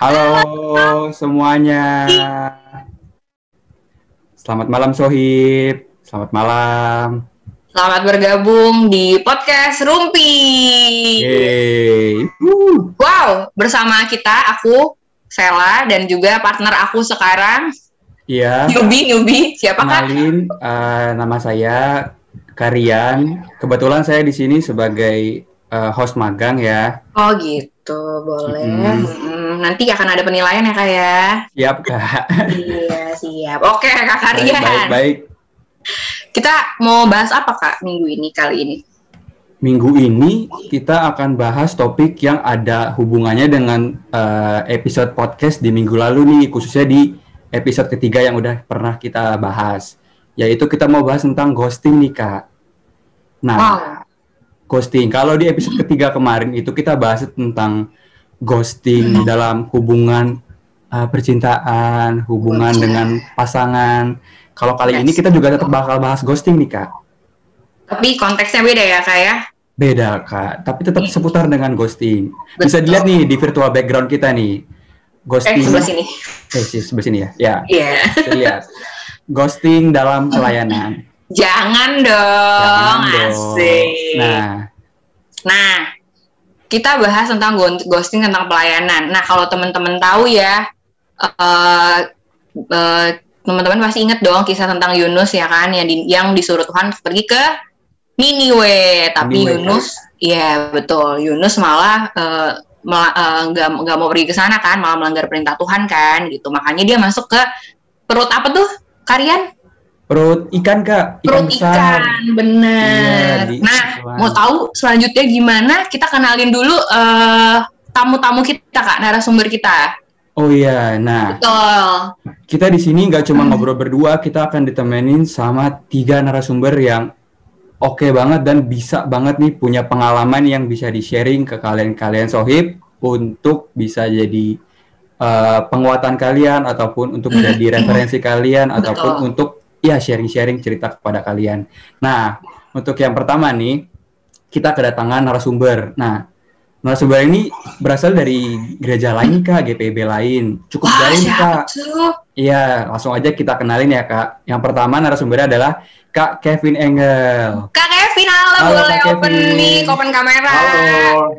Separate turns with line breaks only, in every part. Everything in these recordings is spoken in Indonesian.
Halo semuanya. Selamat malam Sohib. Selamat malam.
Selamat bergabung di podcast Rumpi.
Yeay.
Wow, bersama kita aku Sela dan juga partner aku sekarang
Iya.
Yubi, Yubi. Siapa kak?
Kenalin, eh, nama saya Karian. Kebetulan saya di sini sebagai eh, host magang ya.
Oh gitu, boleh.
Mm.
Mm, nanti akan ada penilaian ya kak ya.
Siap kak.
iya siap. Oke kak
Baik,
Karian.
baik, baik.
Kita mau bahas apa kak minggu ini kali ini?
Minggu ini kita akan bahas topik yang ada hubungannya dengan eh, episode podcast di minggu lalu nih, khususnya di episode ketiga yang udah pernah kita bahas. Yaitu kita mau bahas tentang ghosting nih kak. Nah,
Wow.
Ghosting. Kalau di episode ketiga kemarin itu kita bahas tentang ghosting dalam hubungan uh, percintaan, hubungan
Oke.
dengan pasangan. Kalau kali
Yes.
ini kita juga tetap bakal bahas ghosting nih kak.
Tapi konteksnya beda ya kak ya.
Beda kak, tapi tetap seputar dengan ghosting. Bisa dilihat nih di virtual background kita nih.
Eh
Ghosting.
sebelah sini.
Eh, sebelah sini ya. Ya,
Iya.
bisa lihat. Ghosting dalam pelayanan.
Jangan dong.
Jangan dong.
Asik.
Nah,
Nah, kita bahas tentang ghosting tentang pelayanan. Nah, kalau teman-teman tahu ya, eh, eh, teman-teman pasti inget dong kisah tentang Yunus ya kan, yang, di- yang disuruh Tuhan pergi ke Niniwe. Tapi
Niniwe.
Yunus, iya betul, Yunus malah eh, nggak nggak mau pergi ke sana kan, malah melanggar perintah Tuhan kan, gitu. Makanya dia masuk ke perut apa tuh? Karian?
Perut ikan kak, ikan
perut
besar.
ikan, bener.
Iya,
nah, mau tahu selanjutnya gimana? Kita kenalin dulu eh, tamu-tamu kita kak, narasumber kita.
Oh iya, nah
Betul.
kita di sini nggak cuma
Hmm.
ngobrol berdua, kita akan ditemenin sama tiga narasumber yang oke banget dan bisa banget nih punya pengalaman yang bisa di-sharing ke kalian-kalian sohib untuk bisa jadi eh, penguatan kalian ataupun untuk
Hmm.
jadi referensi kalian
Betul.
ataupun untuk ya sharing-sharing cerita kepada kalian. Nah, untuk yang pertama nih kita kedatangan narasumber. Nah, narasumber ini berasal dari gereja lain kak, GPB lain. Cukup
Wah,
jauh nih, kak. Iya, langsung aja kita kenalin ya kak. Yang pertama narasumbernya adalah Kak Kevin Engel.
Kak Kevin, halo,
Halo,
boleh
Kak
open
Kevin.
mic, open kamera.
Halo.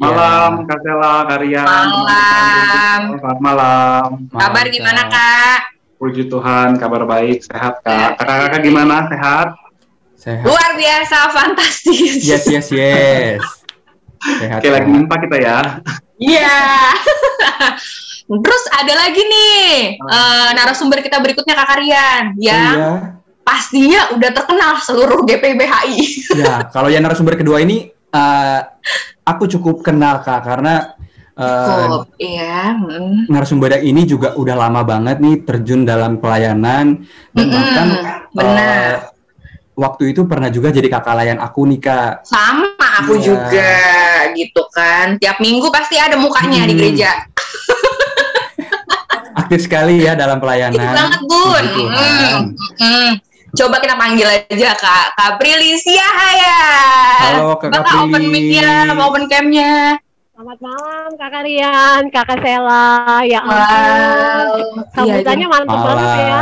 Malam,
Ya.
Kak Sela, Karian.
Malam.
Selamat malam.
Kabar
Malam,
gimana
Kak.
Puji Tuhan, kabar baik, sehat Kak. Kakak-kakak gimana? Sehat?
Sehat.
Luar biasa, fantastis.
Yes, yes, yes. Sehat.
Oke, lagi
Kak.
nimpa kita ya.
Iya. Terus ada lagi nih eh, narasumber kita berikutnya Kak Karian
Oh,
yang
iya.
pastinya udah terkenal seluruh GPBHI.
Ya, kalau yang narasumber kedua ini eh, aku cukup kenal Kak karena eh,
Cukup, iya. mm.
narasumber yang ini juga udah lama banget nih terjun dalam pelayanan dan
Mm-mm,
bahkan
benar.
eh, waktu itu pernah juga jadi kakak layan aku nih Kak.
Sama aku
Iya.
juga gitu kan. Tiap minggu pasti ada mukanya di
Hmm.
gereja.
Aktif sekali ya dalam pelayanan.
Aktif banget, Bun.
Tuhan.
Hmm. Coba kita panggil aja Kak Kak Prilisia Haya.
Halo, Kak
Bakal open mic-nya, open cam-nya.
Selamat malam Kakak Rian, Kakak Sela. Ya ampun.
Wow.
Sambutannya mantap banget ya.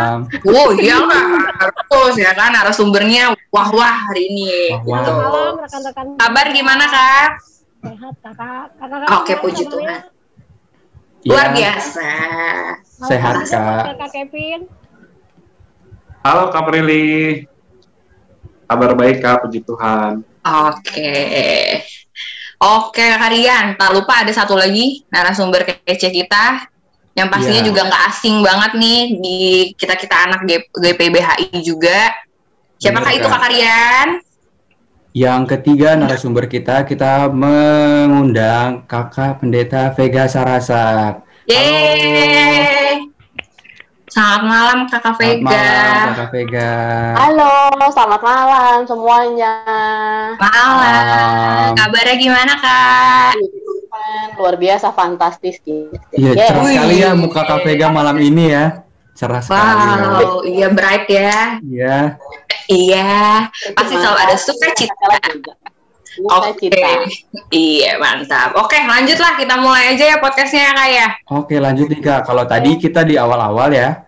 Oh iya lah, harus ya kan hari ini.
Wah, wah.
Gitu.
Selamat malam rekan-rekan.
Kabar gimana kak?
Sehat Kakak. Kakak
Oke, puji Tuhan.
Ya,
Luar biasa.
Sehat,
Kak.
Kak.
Kakak Kevin.
Halo Kak Prilly. Kabar baik Kak, puji Tuhan.
Oke. Oke kalian, tak lupa ada satu lagi narasumber kece kita yang pastinya
Iya.
juga nggak asing banget nih di kita kita anak G- GPBHI juga. Siapakah
Bener,
itu
Kak.
Karian?
Yang ketiga narasumber kita kita mengundang Kakak Pendeta Vega Sarasa.
Yeay. Selamat malam kakak
Selamat
Vega.
malam Kakak Vega.
Halo, selamat malam semuanya.
Malam.
Malam.
Kabarnya gimana kak?
Luar biasa, fantastis gitu.
Iya,
Yes.
cerah sekali ya muka Kak Vega malam ini ya. Cerah sekali. ya.
Wow, iya bright ya.
Iya.
Iya, pasti selalu ada sukacita. Oke,
cita.
iya mantap. Oke, lanjutlah kita mulai aja ya podcastnya ya kak ya.
Oke, lanjut nih Kak. Kalau tadi kita di awal-awal ya,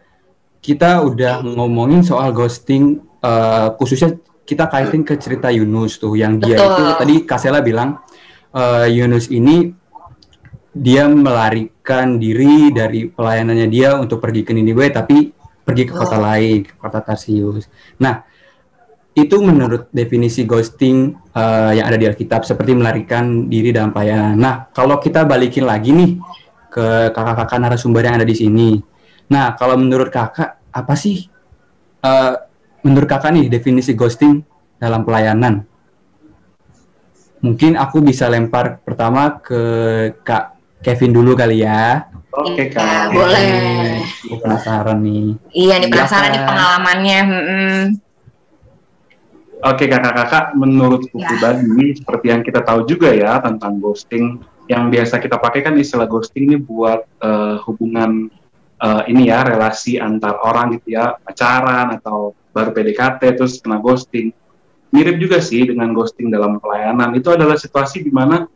kita udah ngomongin soal ghosting eh, khususnya kita kaitin ke cerita Yunus tuh yang dia
Betul.
itu tadi Kasela bilang eh, Yunus ini dia melarikan diri dari pelayanannya dia untuk pergi ke Niniwe tapi pergi ke kota
Oh.
lain, ke kota Tarsius. Nah, itu menurut definisi ghosting eh, yang ada di Alkitab seperti melarikan diri dalam pelayanan. Nah, kalau kita balikin lagi nih ke kakak-kakak narasumber yang ada di sini. Nah, kalau menurut kakak apa sih eh, menurut kakak nih definisi ghosting dalam pelayanan? Mungkin aku bisa lempar pertama ke Kak Kevin dulu kali ya.
Oke,
Iya,
Kak.
boleh.
Aku penasaran nih.
Iya nih penasaran nih pengalamannya. Mm-mm.
Oke kakak-kakak, menurutku
Ya.
pribadi seperti yang kita tahu juga ya tentang ghosting, yang biasa kita pakai kan istilah ghosting ini buat eh, hubungan eh, ini ya relasi antar orang gitu ya pacaran atau baru PDKT terus kena ghosting. Mirip juga sih dengan ghosting dalam pelayanan. Itu adalah situasi di mana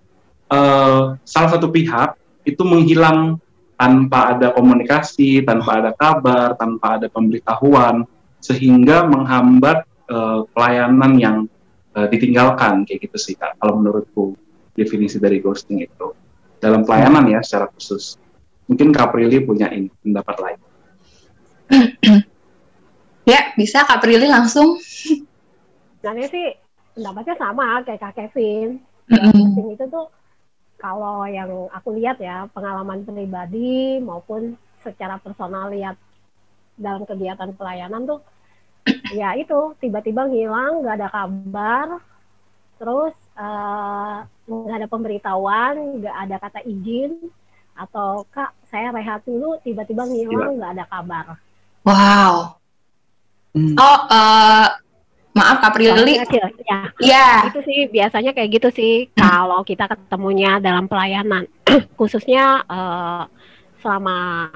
eh, salah satu pihak itu menghilang tanpa ada komunikasi, tanpa ada kabar, tanpa ada pemberitahuan, sehingga menghambat eh, pelayanan yang eh, ditinggalkan kayak gitu sih kak kalau menurutku definisi dari ghosting itu dalam pelayanan ya secara khusus mungkin Kak Prilly punya ini pendapat lain
Ya bisa Kak Prilly langsung.
Sebenarnya sih pendapatnya sama kayak Kak Kevin. Ghosting itu tuh kalau yang aku lihat ya pengalaman pribadi maupun secara personal lihat dalam kegiatan pelayanan tuh ya itu tiba-tiba ngilang nggak ada kabar terus eh, nggak ada pemberitahuan nggak ada kata izin atau kak saya rehat dulu tiba-tiba ngilang nggak ada kabar
Wow.
Hmm.
Oh, eh, maaf Kak Prilly.
ya,
Iya.
itu sih biasanya kayak gitu sih kalau kita ketemunya dalam pelayanan khususnya eh, selama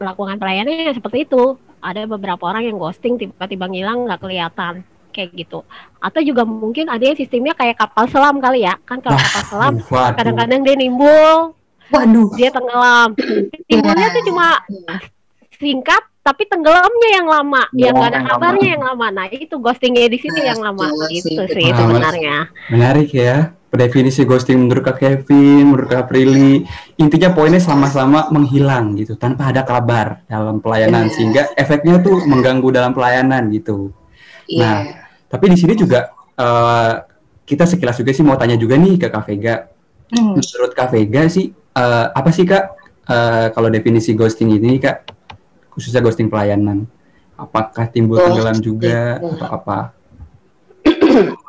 melakukan pelayanan ya seperti itu ada beberapa orang yang ghosting tiba-tiba ngilang nggak kelihatan. Kayak gitu. Atau juga mungkin ada yang sistemnya kayak kapal selam kali ya. Kan kalau
Wah,
kapal selam kadang-kadang dia nimbul.
Waduh.
dia tenggelam. Timbulnya tuh cuma singkat tapi tenggelamnya yang lama.
Ya,
yang nggak ada
yang
kabarnya yang lama. Nah itu ghostingnya di situ
Nah,
yang lama.
sih,
itu
betul.
sih
Nah,
sebenarnya.
Menarik ya. Definisi ghosting menurut Kak Kevin, menurut Kak Prilly. Intinya poinnya sama-sama menghilang gitu, tanpa ada kabar dalam pelayanan.
Iya.
Sehingga efeknya tuh mengganggu dalam pelayanan gitu.
Iya.
Nah, Tapi di sini juga eh, kita sekilas juga sih mau tanya juga nih ke Kak Vega.
Hmm.
Menurut Kak Vega sih, eh, apa sih Kak eh, kalau definisi ghosting ini Kak? Khususnya ghosting pelayanan. Apakah timbul tenggelam juga atau apa?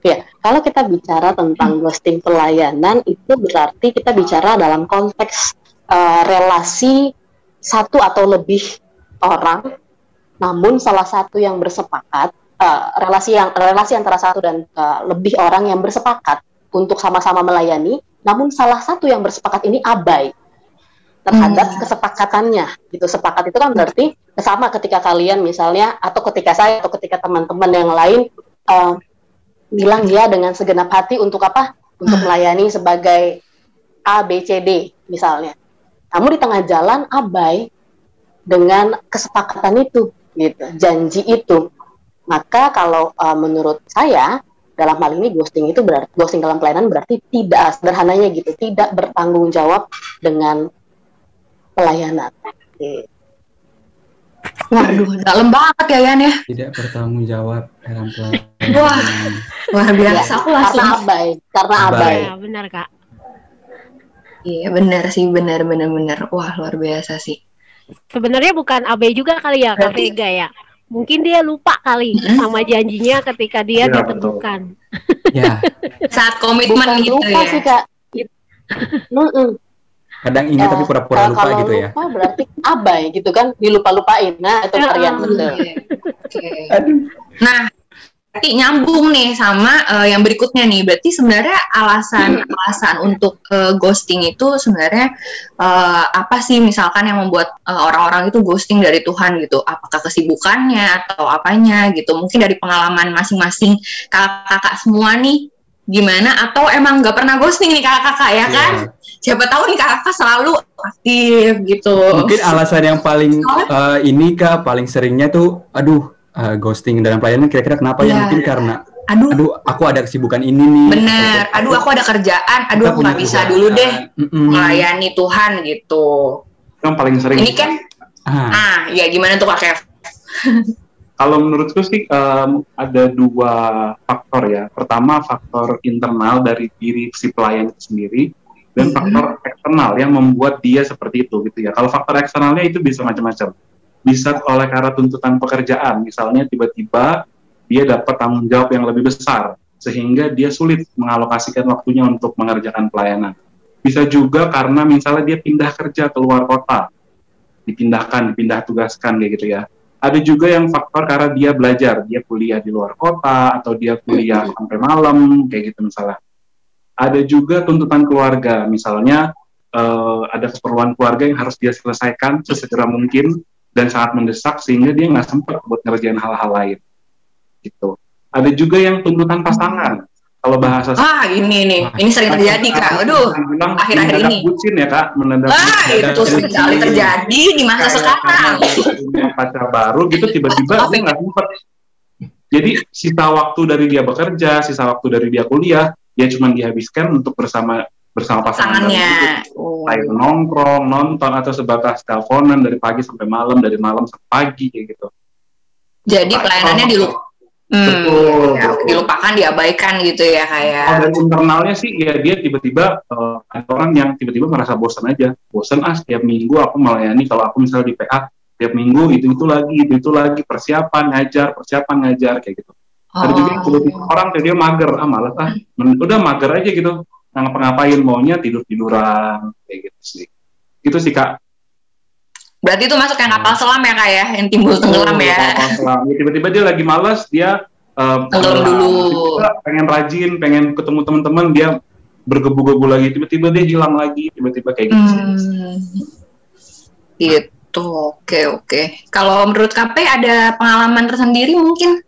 Ya, kalau kita bicara tentang ghosting pelayanan itu berarti kita bicara dalam konteks eh, relasi satu atau lebih orang, namun salah satu yang bersepakat eh, relasi yang relasi antara satu dan eh, lebih orang yang bersepakat untuk sama-sama melayani, namun salah satu yang bersepakat ini abai terhadap
Hmm.
kesepakatannya. Gitu sepakat itu kan berarti sama ketika kalian misalnya atau ketika saya atau ketika teman-teman yang lain eh, bilang ya dengan segenap hati untuk apa? Untuk melayani sebagai A, B, C, D misalnya. Namun di tengah jalan abai dengan kesepakatan itu, gitu, janji itu. Maka kalau uh, menurut saya dalam hal ini ghosting itu berarti ghosting dalam pelayanan berarti tidak sederhananya gitu, tidak bertanggung jawab dengan pelayanan. Gitu.
Waduh, dalam banget ya Yan ya.
Tidak bertanggung jawab dalam pelayanan.
Wah. Luar biasa. Aku
Karena
langsung.
abai, karena
Abai.
abai.
Ya, benar kak.
Iya benar sih, benar benar benar. Wah luar biasa sih.
Sebenarnya bukan AB juga kali ya Kak Vega ya. Mungkin dia lupa kali
Mm-mm.
sama janjinya ketika dia
Iya,
ditentukan.
ya,
Saat komitmen
Bukan
gitu
lupa
ya.
sih kak.
Kadang ingat
Ya,
tapi pura-pura lupa
kalau
gitu ya.
lupa berarti abai gitu kan, dilupa-lupain. Nah, itu
Ya,
varian.
Oke. Oke. Nah, berarti nyambung nih sama uh, yang berikutnya nih. Berarti sebenarnya alasan alasan untuk uh, ghosting itu sebenarnya uh, apa sih misalkan yang membuat orang-orang uh, itu ghosting dari Tuhan gitu? Apakah kesibukannya atau apanya gitu? Mungkin dari pengalaman masing-masing kakak-kakak semua nih gimana atau emang nggak pernah ghosting nih kakak-kakak ya yeah. Siapa tahu nih kakak selalu aktif gitu.
Mungkin alasan yang paling uh, ini kak paling seringnya tuh aduh uh, ghosting dalam pelayanan kira-kira kenapa ya, ya mungkin karena aduh. aduh aku ada kesibukan ini nih.
Bener. Aduh aku ada kerjaan. Aduh aku nggak bisa dulu deh mm-mm. melayani Tuhan gitu.
Yang paling sering.
Ini kan ah, ah ya gimana tuh Kev?
Kalau menurutku sih um, ada dua faktor ya. Pertama faktor internal dari diri si pelayan itu sendiri dan faktor eksternal yang membuat dia seperti itu gitu ya kalau faktor eksternalnya itu bisa macam-macam bisa oleh karena tuntutan pekerjaan. Misalnya tiba-tiba dia dapat tanggung jawab yang lebih besar, sehingga dia sulit mengalokasikan waktunya untuk mengerjakan pelayanan. Bisa juga karena misalnya dia pindah kerja ke luar kota, dipindahkan, dipindah tugaskan kayak gitu ya. Ada juga yang faktor karena dia belajar, dia kuliah di luar kota atau dia kuliah sampai malam kayak gitu misalnya. Ada juga tuntutan keluarga, misalnya uh, ada keperluan keluarga yang harus dia selesaikan sesegera mungkin dan sangat mendesak sehingga dia nggak sempat buat ngerjain hal-hal lain. Gitu. Ada juga yang tuntutan pasangan. Kalau bahasa
ah ini nih ini sering terjadi kak. Aduh. akhir-akhir ini.
bucin ya kak. Mendadak
ah itu sering kali terjadi di masa sekarang.
punya pacar baru gitu tiba-tiba dia nggak sempat jadi sisa waktu dari dia bekerja sisa waktu dari dia kuliah dia cuma dihabiskan untuk bersama bersama pasangannya oh. nongkrong nonton atau sebatas teleponan dari pagi sampai malam dari malam sampai pagi kayak gitu
jadi pelayanannya dilupakan Hmm, betul, ya, betul. dilupakan, diabaikan gitu ya kayak.
Oh, dan internalnya sih ya dia tiba-tiba uh, ada orang yang tiba-tiba merasa bosan aja, bosan ah setiap minggu aku melayani kalau aku misalnya di PA setiap minggu itu itu lagi itu itu lagi persiapan ngajar persiapan ngajar kayak gitu. Oh. Ada juga oh. orang dia mager. Ah malas. Ah udah mager aja gitu. Nggak ngapa-ngapain. Maunya tidur tiduran. Kayak gitu sih. Gitu sih kak.
Berarti itu masuk yang kapal selam ya kak ya? Yang timbul tenggelam ya? kapal
selam. Ya, tiba-tiba dia lagi malas dia
uh, tenggelam dulu.
pengen rajin pengen ketemu teman-teman dia bergebu-gebu lagi. Tiba-tiba dia hilang lagi. Tiba-tiba kayak gitu hmm.
gitu. Oke oke. Kalau menurut KP ada pengalaman tersendiri mungkin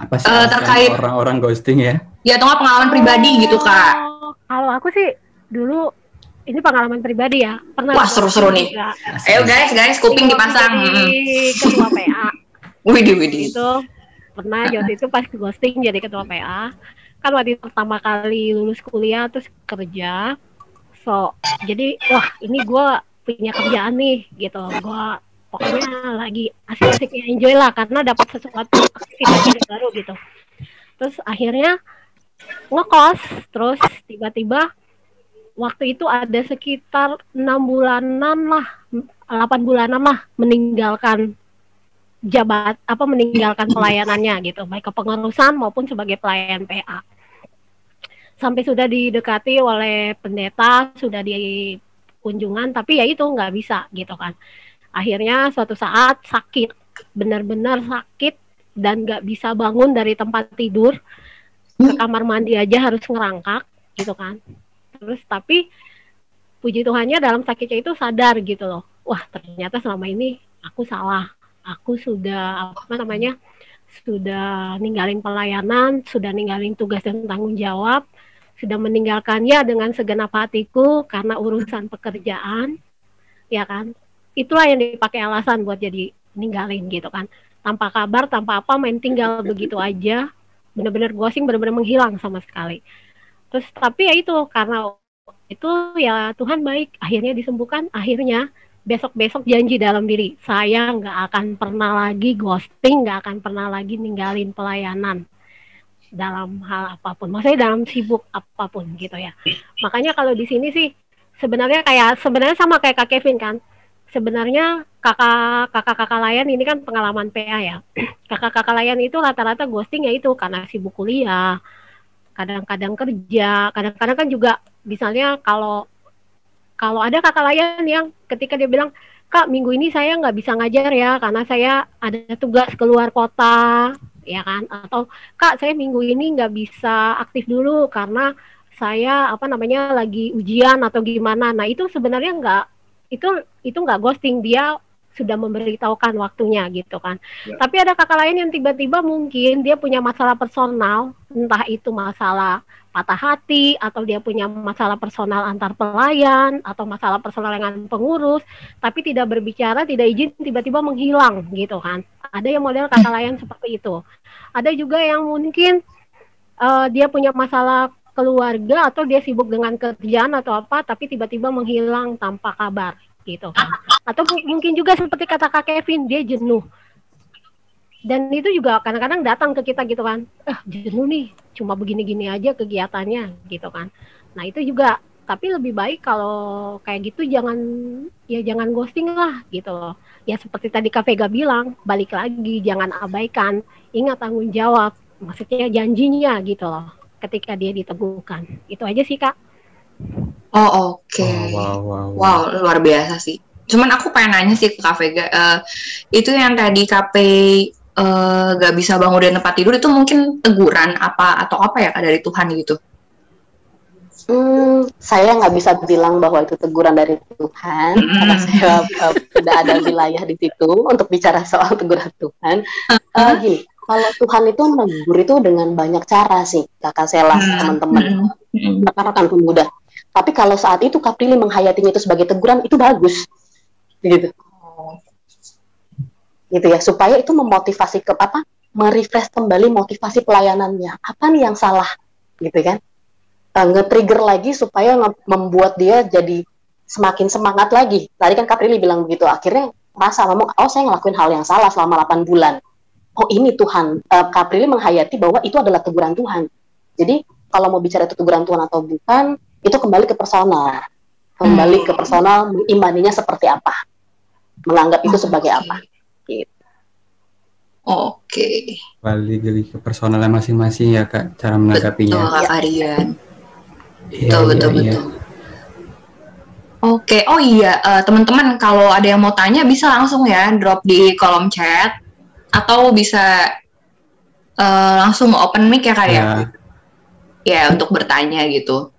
apa sih uh, terkait orang-orang ghosting ya?
Ya atau pengalaman pribadi gitu kak?
Kalau aku sih dulu ini pengalaman pribadi ya.
Pernah wah seru-seru nih. ayo guys guys kuping dipasang.
ketua PA
Widih Widih.
Itu pernah waktu itu pas ghosting jadi ketua PA kan waktu pertama kali lulus kuliah terus kerja. So jadi wah ini gue punya kerjaan nih gitu. Gue pokoknya lagi asik-asiknya enjoy lah karena dapat sesuatu aktivitas baru gitu. Terus akhirnya ngekos terus tiba-tiba waktu itu ada sekitar enam bulanan lah delapan bulanan lah meninggalkan jabat apa meninggalkan pelayanannya gitu baik kepengurusan maupun sebagai pelayan PA sampai sudah didekati oleh pendeta sudah di kunjungan tapi ya itu nggak bisa gitu kan akhirnya suatu saat sakit benar-benar sakit dan nggak bisa bangun dari tempat tidur ke kamar mandi aja harus ngerangkak gitu kan. Terus tapi puji Tuhannya dalam sakitnya itu sadar gitu loh. Wah ternyata selama ini aku salah. Aku sudah apa namanya sudah ninggalin pelayanan sudah ninggalin tugas dan tanggung jawab sudah meninggalkannya dengan segenap hatiku karena urusan pekerjaan ya kan itulah yang dipakai alasan buat jadi ninggalin gitu kan. Tanpa kabar tanpa apa main tinggal begitu aja. Benar-benar ghosting benar-benar menghilang sama sekali. Terus tapi ya itu karena itu ya Tuhan baik akhirnya disembuhkan. Akhirnya besok-besok janji dalam diri saya nggak akan pernah lagi ghosting nggak akan pernah lagi ninggalin pelayanan dalam hal apa pun. Maksudnya dalam sibuk apa pun gitu ya. Makanya kalau di sini sih sebenarnya kayak sebenarnya sama kayak Kak Kevin kan sebenarnya kakak kakak kakak layan ini kan pengalaman PA ya. Kakak kakak layan itu rata-rata ghosting ya itu karena sibuk kuliah kadang-kadang kerja kadang-kadang kan juga misalnya kalau kalau ada kakak layan yang ketika dia bilang kak minggu ini saya nggak bisa ngajar ya karena saya ada tugas keluar kota ya kan? Atau kak saya minggu ini nggak bisa aktif dulu karena saya apa namanya lagi ujian atau gimana. Nah itu sebenarnya nggak itu itu nggak ghosting dia sudah memberitahukan waktunya gitu kan. Ya. Tapi ada kakak lain yang tiba-tiba mungkin dia punya masalah personal, entah itu masalah patah hati atau dia punya masalah personal antar pelayan atau masalah personal dengan pengurus, tapi tidak berbicara, tidak izin tiba-tiba menghilang gitu kan. Ada yang model kakak lain seperti itu. Ada juga yang mungkin uh, dia punya masalah keluarga atau dia sibuk dengan kerjaan atau apa tapi tiba-tiba menghilang tanpa kabar gitu. Atau mungkin juga seperti kata Kak Kevin dia jenuh. Dan itu juga kadang-kadang datang ke kita gitu kan. Eh jenuh nih, cuma begini-gini aja kegiatannya gitu kan. Nah, itu juga tapi lebih baik kalau kayak gitu jangan ya jangan ghosting lah gitu loh. Ya seperti tadi Kak Vega bilang, balik lagi jangan abaikan, ingat tanggung jawab. Maksudnya janjinya gitu loh ketika dia diteguhkan. Itu aja sih Kak.
Oh oke. Okay. Wow, wow, wow, wow. luar biasa sih. Cuman aku pengen nanya sih ke Kak Vega, uh, itu yang tadi KP uh, eh, gak bisa bangun dari tempat tidur itu mungkin teguran apa atau apa ya Kak dari Tuhan gitu?
Hmm, saya nggak bisa bilang bahwa itu teguran dari Tuhan mm. karena saya uh, tidak ada wilayah di situ untuk bicara soal teguran Tuhan. Uh, gini, kalau Tuhan itu menegur itu dengan banyak cara sih, kakak Sela, hmm. teman-teman, hmm. rekan-rekan pemuda. Tapi kalau saat itu Kaprili menghayatinya itu sebagai teguran, itu bagus, gitu. Gitu ya, supaya itu memotivasi ke apa? Merefresh kembali motivasi pelayanannya. Apa nih yang salah, gitu kan? Uh, nge-trigger lagi supaya membuat dia jadi semakin semangat lagi. Tadi kan Kaprili bilang begitu, akhirnya merasa ngomong, oh saya ngelakuin hal yang salah selama 8 bulan oh ini Tuhan. Uh, Kaprili menghayati bahwa itu adalah teguran Tuhan. Jadi kalau mau bicara itu teguran Tuhan atau bukan, itu kembali ke personal. Kembali ke personal, mengimaninya seperti apa. Menganggap itu sebagai apa. Gitu.
Oke. Okay.
Balik lagi ke personalnya masing-masing ya kak, cara menanggapinya.
Betul, Kak Arian. Iya, betul, betul, iya, betul. Iya. Oke, oh iya, uh, teman-teman kalau ada yang mau tanya bisa langsung ya drop di kolom chat atau bisa uh, langsung open mic ya kak ya? Ya, ya untuk bertanya gitu.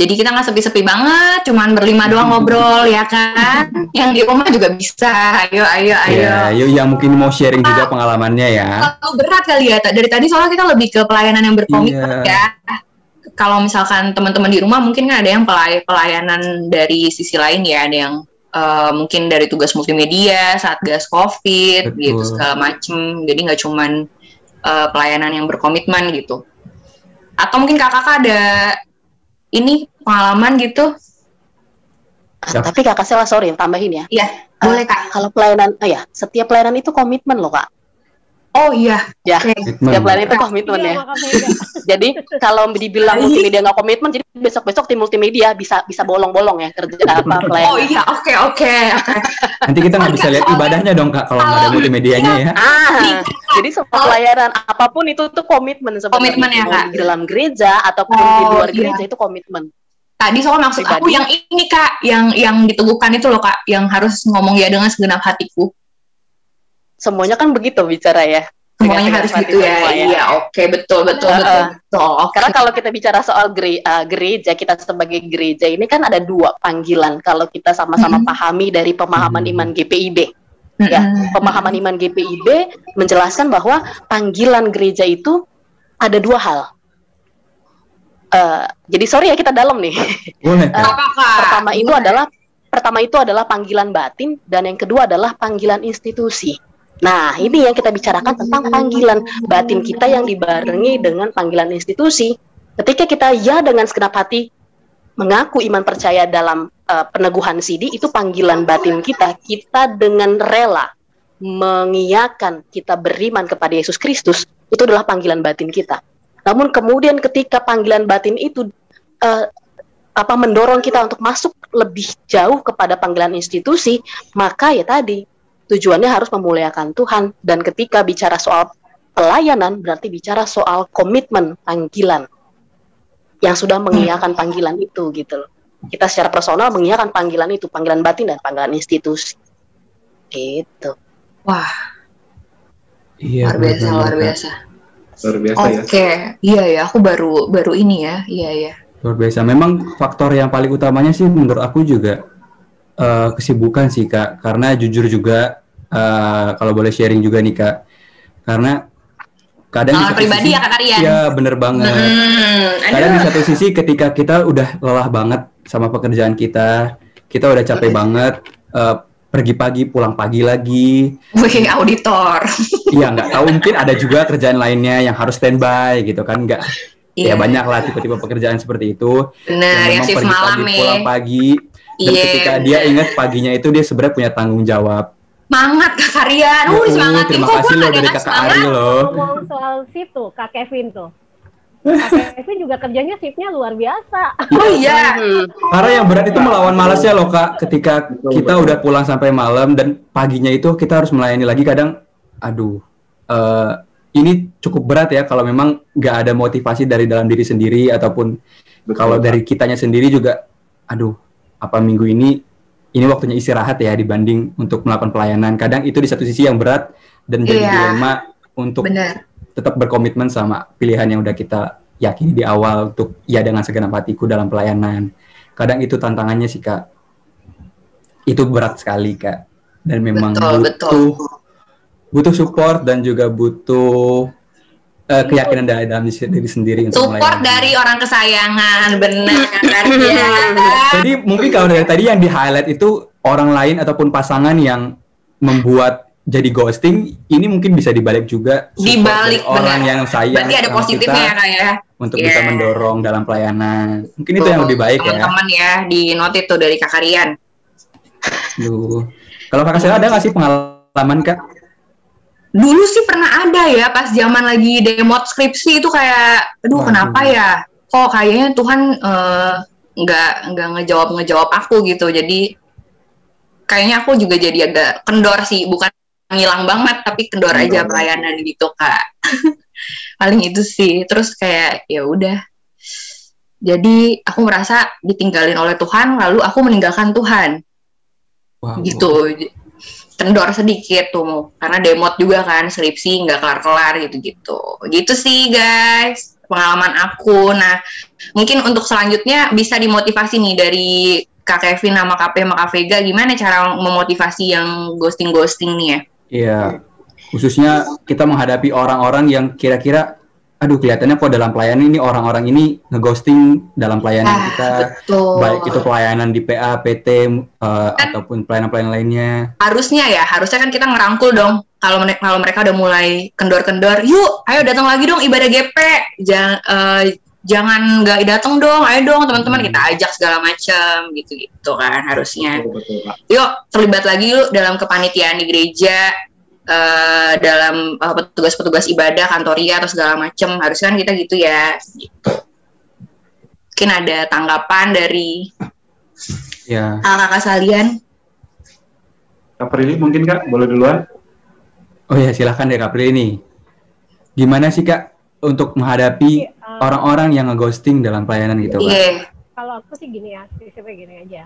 Jadi kita nggak sepi-sepi banget, cuman berlima doang ngobrol ya kan. Yang di rumah juga bisa. Ayo, ayo, ayo. Ya,
ayo yang mungkin mau sharing juga pengalamannya ya.
Kalau berat kali ya. Dari tadi soalnya kita lebih ke pelayanan yang berkomitmen yeah. ya. Kalau misalkan teman-teman di rumah mungkin kan ada yang pelay pelayanan dari sisi lain ya, ada yang uh, mungkin dari tugas multimedia saat gas covid Betul. gitu segala macem. Jadi nggak cuman uh, pelayanan yang berkomitmen gitu. Atau mungkin kakak ada ini pengalaman gitu?
Ya. tapi kakak saya sorry tambahin ya.
Iya boleh kak.
uh, kalau pelayanan oh ya setiap pelayanan itu komitmen loh kak
Oh iya.
Ya, setiap lain itu komitmen ya. jadi kalau dibilang multimedia nggak komitmen, jadi besok-besok tim multimedia bisa bisa bolong-bolong ya kerja apa
pelayanan. Oh iya, oke okay, oke. Okay.
Nanti kita nggak bisa lihat ibadahnya dong kak kalau nggak ada multimedianya ya.
Ah, jadi semua pelayanan apa pun itu tuh komitmen sebenarnya.
Komitmen ya kak.
Di dalam gereja ataupun oh, di luar iya. gereja itu komitmen.
Tadi soal maksud Pribadi. aku yang ini kak, yang yang diteguhkan itu loh kak, yang harus ngomong ya dengan segenap hatiku
semuanya kan begitu bicara ya
semuanya harus gitu ya. ya. Iya, oke, okay, betul, betul, uh, betul, betul. Okay.
Karena kalau kita bicara soal gere uh, gereja, kita sebagai gereja ini kan ada dua panggilan. Kalau kita sama-sama mm -hmm. pahami dari pemahaman iman GPIB, mm -hmm. ya, pemahaman iman GPIB menjelaskan bahwa panggilan gereja itu ada dua hal. Uh, jadi sorry ya kita dalam nih. Boleh. uh, pertama itu adalah pertama itu adalah panggilan batin dan yang kedua adalah panggilan institusi. Nah, ini yang kita bicarakan tentang panggilan batin kita yang dibarengi dengan panggilan institusi. Ketika kita ya dengan segenap hati mengaku iman percaya dalam uh, peneguhan sidi, itu panggilan batin kita. Kita dengan rela mengiyakan kita beriman kepada Yesus Kristus, itu adalah panggilan batin kita. Namun kemudian ketika panggilan batin itu uh, apa mendorong kita untuk masuk lebih jauh kepada panggilan institusi, maka ya tadi tujuannya harus memuliakan Tuhan dan ketika bicara soal pelayanan berarti bicara soal komitmen panggilan yang sudah mengiyakan panggilan itu gitu loh. Kita secara personal mengiyakan panggilan itu, panggilan batin dan panggilan institusi. Gitu.
Wah.
Iya,
luar biasa,
benar,
luar biasa.
Luar biasa
Oke,
ya.
iya ya, aku baru baru ini ya, iya ya.
Luar biasa. Memang faktor yang paling utamanya sih menurut aku juga eh, kesibukan sih kak. Karena jujur juga eh, kalau boleh sharing juga nih kak. Karena kadang satu
pribadi
sisi-
ya Kak Rian?
Iya bener banget.
Hmm,
Kadang di satu sisi ketika kita udah lelah banget sama pekerjaan kita, kita udah capek banget. eh, pergi pagi pulang pagi lagi.
Wih, auditor.
Iya nggak tahu mungkin ada juga kerjaan lainnya yang harus standby gitu kan nggak
Iya,
ya banyak lah tipe-tipe pekerjaan seperti itu
Bener, yang
memang
shift
pergi
malam
pagi
ya.
pulang pagi dan
Iya,
ketika dia
bener.
ingat paginya itu dia sebenarnya punya tanggung jawab
Semangat Kak Rian. Uh,
Uh,
semangatin
terima
kok
kasih loh dari kakak
semangat.
Ari loh
ngomong soal shift tuh Kak Kevin tuh. Kak Kevin juga kerjanya shiftnya luar biasa.
Oh iya.
Hmm.
karena yang berat itu melawan malasnya loh kak ketika kita udah pulang sampai malam dan paginya itu kita harus melayani lagi kadang aduh eh, ini cukup berat ya kalau memang nggak ada motivasi dari dalam diri sendiri ataupun
Betul,
kalau
Kak.
dari kitanya sendiri juga aduh apa minggu ini ini waktunya istirahat ya dibanding untuk melakukan pelayanan kadang itu di satu sisi yang berat dan jadi
Iya.
dilema untuk
Bener.
tetap berkomitmen sama pilihan yang udah kita yakini di awal untuk ya dengan segenap hatiku dalam pelayanan kadang itu tantangannya sih kak itu berat sekali kak dan memang
Betul,
butuh
betul.
butuh support dan juga butuh eh, keyakinan dari dalam diri diri sendiri untuk
Support
melayani.
dari orang kesayangan, bener Kak Rian.
Jadi mungkin kalau dari tadi yang di highlight itu orang lain ataupun pasangan yang membuat jadi ghosting, ini mungkin bisa dibalik juga
Dibalik,
orang
benar.
yang sayang
Berarti ada positifnya
kita
ya Kak ya.
untuk
Iya.
bisa mendorong dalam pelayanan. Mungkin itu yang
Tuh,
lebih baik ya.
Teman-teman ya, di note itu dari Kak Rian.
Duh. Kalau kakak saya ada nggak sih pengalaman kak?
Dulu sih pernah ada ya pas zaman lagi demot skripsi itu kayak, aduh
Waduh.
kenapa ya? Kok kayaknya Tuhan eh, nggak nggak ngejawab ngejawab aku gitu. Jadi kayaknya aku juga jadi agak kendor sih, bukan ngilang banget tapi kendor aja
Kendor.
pelayanan gitu kak. Paling itu sih. Terus kayak ya udah. Jadi aku merasa ditinggalin oleh Tuhan, lalu aku meninggalkan Tuhan
Wow.
gitu kendor sedikit tuh karena demot juga kan skripsi nggak kelar-kelar gitu gitu sih guys pengalaman aku nah mungkin untuk selanjutnya bisa dimotivasi nih dari Kak Kevin sama KP sama Kak Vega gimana cara memotivasi yang ghosting ghosting nih ya
Iya. Khususnya kita menghadapi orang-orang yang kira-kira, aduh kelihatannya kok dalam pelayanan ini orang-orang ini ngeghosting dalam pelayanan
Ah,
kita.
betul
Baik itu pelayanan di PA, PT, eh, ataupun pelayanan-pelayanan lainnya.
harusnya ya harusnya kan kita ngerangkul dong kalau mereka kalau mereka udah mulai kendor-kendor yuk ayo datang lagi dong ibadah GP jangan jangan nggak datang dong ayo dong teman-teman
Hmm.
kita ajak segala macam gitu gitu kan harusnya
Betul, betul,
yuk terlibat lagi yuk dalam kepanitiaan di gereja eh, dalam eh, petugas-petugas ibadah kantoria atau segala macam harusnya kan kita gitu ya mungkin ada tanggapan dari
Ya.
kakak sekalian
Kak Prilly mungkin Kak, boleh duluan?
Oh ya silahkan deh Kak Prilly nih. Gimana sih Kak untuk menghadapi
Iya, eh,
orang-orang yang ngeghosting dalam pelayanan gitu Kak?
iya
Kalau aku sih gini ya, prinsipnya gini aja.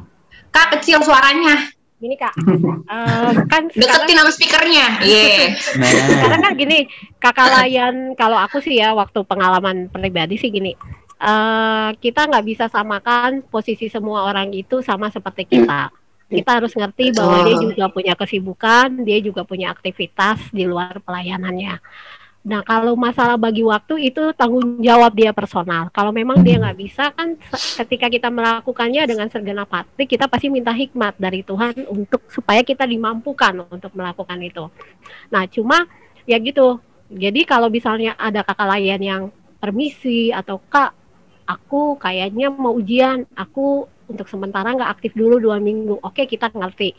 kak kecil suaranya
Gini kak, eh, kan sekarang,
deketin sama speakernya. Iya.
Nah,
sekarang kan gini, kakak layan kalau aku sih ya waktu pengalaman pribadi sih gini, eh, kita nggak bisa samakan posisi semua orang itu sama seperti kita. Kita harus ngerti bahwa dia juga punya kesibukan, dia juga punya aktivitas di luar pelayanannya. Nah, kalau masalah bagi waktu itu tanggung jawab dia personal. Kalau memang dia nggak bisa kan ketika kita melakukannya dengan segenap hati, kita pasti minta hikmat dari Tuhan untuk supaya kita dimampukan untuk melakukan itu. Nah, cuma ya gitu. Jadi kalau misalnya ada kakak layan yang permisi atau kak, aku kayaknya mau ujian, aku untuk sementara nggak aktif dulu dua minggu. Oke, kita ngerti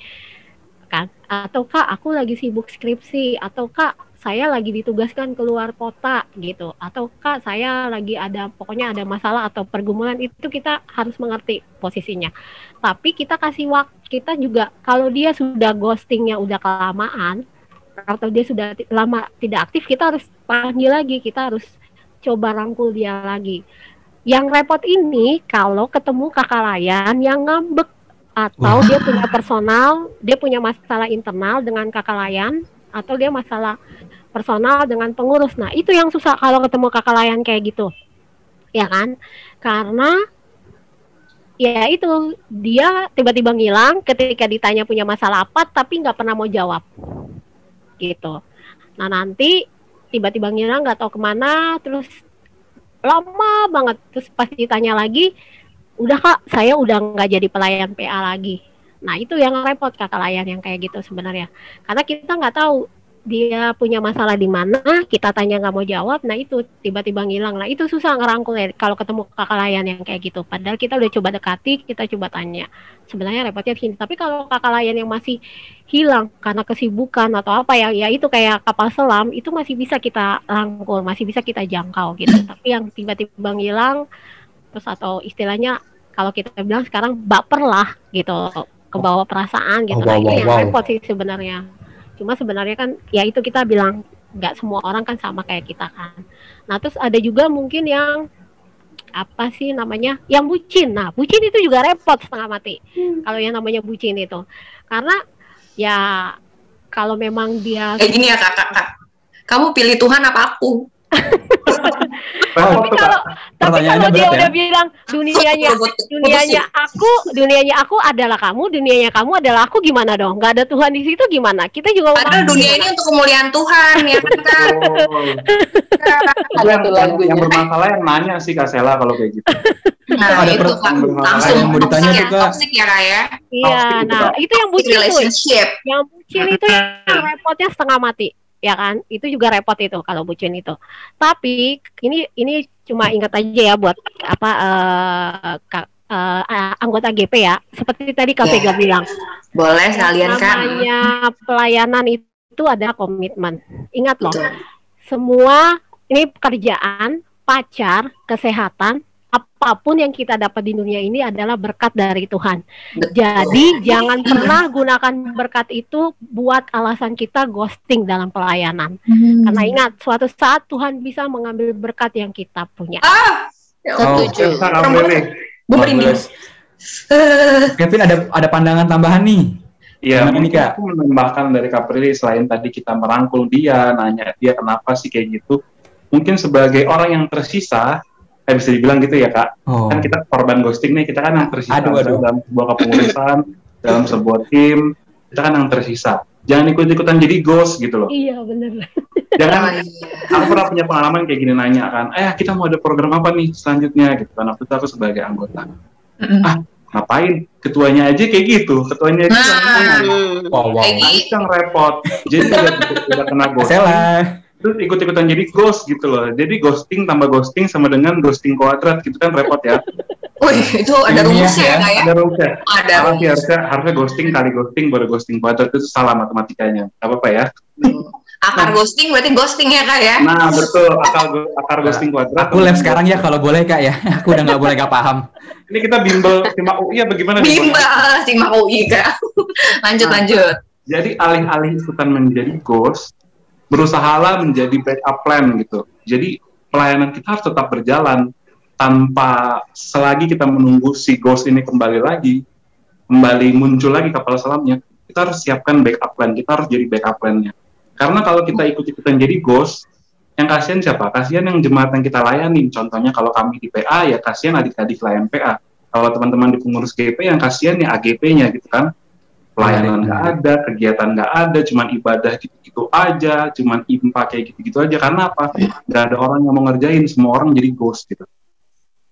kan? Atau kak, aku lagi sibuk skripsi, atau kak, saya lagi ditugaskan keluar kota gitu, atau kak, saya lagi ada pokoknya ada masalah atau pergumulan itu kita harus mengerti posisinya. Tapi kita kasih waktu, kita juga kalau dia sudah ghostingnya udah kelamaan, atau dia sudah lama tidak aktif, kita harus panggil lagi, kita harus coba rangkul dia lagi. Yang repot ini kalau ketemu kakak layan yang ngambek atau dia punya personal, dia punya masalah internal dengan kakak layan atau dia masalah personal dengan pengurus. Nah, itu yang susah kalau ketemu kakak layan kayak gitu. Ya kan? Karena ya itu dia tiba-tiba ngilang ketika ditanya punya masalah apa tapi nggak pernah mau jawab gitu nah nanti tiba-tiba ngilang nggak tahu ke mana terus lama banget terus pas ditanya lagi udah kak saya udah nggak jadi pelayan PA lagi nah itu yang repot kakak layan yang kayak gitu sebenarnya karena kita nggak tahu dia punya masalah di mana, kita tanya nggak mau jawab, nah itu tiba-tiba ngilang. Nah itu susah ngerangkul ya kalau ketemu kakak layan yang kayak gitu. Padahal kita udah coba dekati, kita coba tanya. Sebenarnya repotnya di sini. Tapi kalau kakak layan yang masih hilang karena kesibukan atau apa ya, ya itu kayak kapal selam, itu masih bisa kita rangkul, masih bisa kita jangkau gitu. Tapi yang tiba-tiba ngilang, terus atau istilahnya kalau kita bilang sekarang baper lah gitu, kebawa perasaan gitu.
Oh,
nah
wow,
itu
wow,
yang
wow.
repot sih sebenarnya cuma sebenarnya kan ya itu kita bilang nggak semua orang kan sama kayak kita kan. Nah terus ada juga mungkin yang apa sih namanya yang bucin. Nah bucin itu juga repot setengah mati. Kalau yang namanya bucin itu. Karena ya kalau memang dia
Kayak gini ya kakak, kak. Kamu pilih Tuhan apa aku?
tapi kalau tapi kalau dia
ya.
udah bilang dunianya dunianya aku dunianya aku adalah kamu dunianya kamu adalah aku gimana dong nggak ada Tuhan di situ gimana kita juga
Padahal dunia ini untuk kemuliaan Tuhan, ya kan?
Oh. Yang,
tuh
yang, yang bermasalah yang nanya sih Kak Sela kalau kayak gitu.
Nah
Ada
itu
per-
kak,
yang
langsung
mau ditanya tuh,
ya,
Kak.
toxic ya kak ya?
iya
itu,
nah itu yang bucin
Relationship.
yang bucin itu yang repotnya setengah mati ya kan itu juga repot itu kalau bucin itu tapi ini ini cuma ingat aja ya buat apa eh, ka- eh, anggota GP ya seperti tadi Kak. Vega bilang
Boleh sekalian kan?
namanya pelayanan itu ada komitmen ingat loh
Betul.
semua ini pekerjaan pacar kesehatan apa pun yang kita dapat di dunia ini adalah berkat dari Tuhan
Betul.
jadi jangan pernah gunakan berkat itu buat alasan kita ghosting dalam pelayanan.
Hmm.
Karena ingat, suatu saat Tuhan bisa mengambil berkat yang kita punya.
Ah, ya.
Oh,
Setuju.
Gue merinding.
Bagus. Kevin ada ada pandangan tambahan nih.
Iya, mungkin
Kak?
aku menambahkan dari Kak Prilly selain tadi kita merangkul dia, nanya dia kenapa sih kayak gitu. Mungkin sebagai orang yang tersisa, eh, bisa dibilang gitu ya Kak,
Oh.
kan kita korban ghosting nih, kita kan yang tersisa
Aduh, aduh.
dalam sebuah kepengurusan, dalam sebuah tim, kita kan yang tersisa. Jangan ikut-ikutan jadi ghost gitu loh.
Iya, bener.
Jangan
Oh, iya.
aku pernah punya pengalaman kayak gini nanya kan, eh kita mau ada program apa nih selanjutnya gitu kan. Waktu itu aku sebagai anggota.
Mm-mm.
Ngapain? Ketuanya aja kayak gitu. Ketuanya aja
Nah.
yang.
Hmm.
Wow, wow.
Kayak
itu yang repot. Jadi udah, udah kena ghosting,
Sela.
Terus ikut-ikutan jadi ghost gitu loh. Jadi ghosting tambah ghosting sama dengan ghosting kuadrat gitu kan repot ya.
Wih, itu ada rumusnya ya
ya.
ya?
Ada rumusnya.
Ada rumus.
harusnya, harusnya ghosting kali ghosting baru ghosting kuadrat itu salah matematikanya. Gak apa-apa ya.
Akar ghosting berarti ghosting ya kak ya?
Nah betul akar akar ghosting kuadrat.
Aku live sekarang ya kalau boleh kak ya. Aku udah nggak boleh gak paham.
Ini kita bimbel simak UI ya bagaimana?
Bimbel si Mak UI kak. Lanjut
Nah.
lanjut.
Jadi alih-alih ikutan menjadi ghost, berusahalah menjadi backup plan gitu. Jadi pelayanan kita harus tetap berjalan tanpa selagi kita menunggu si ghost ini kembali lagi, kembali muncul lagi kapal selamnya, kita harus siapkan backup plan. Kita harus jadi backup plan-nya. Karena kalau kita ikut-ikutan jadi ghost, yang kasihan siapa? Kasihan yang jemaat yang kita layani. Contohnya kalau kami di PA, ya kasihan adik-adik layan PA. Kalau teman-teman di pengurus GP, yang kasihan ya AGP-nya gitu kan pelayanan nggak ada, kegiatan nggak ada, cuman ibadah gitu-gitu aja, cuman impa kayak gitu-gitu aja. Karena apa? Nggak ada orang yang mau ngerjain, semua orang jadi ghost gitu.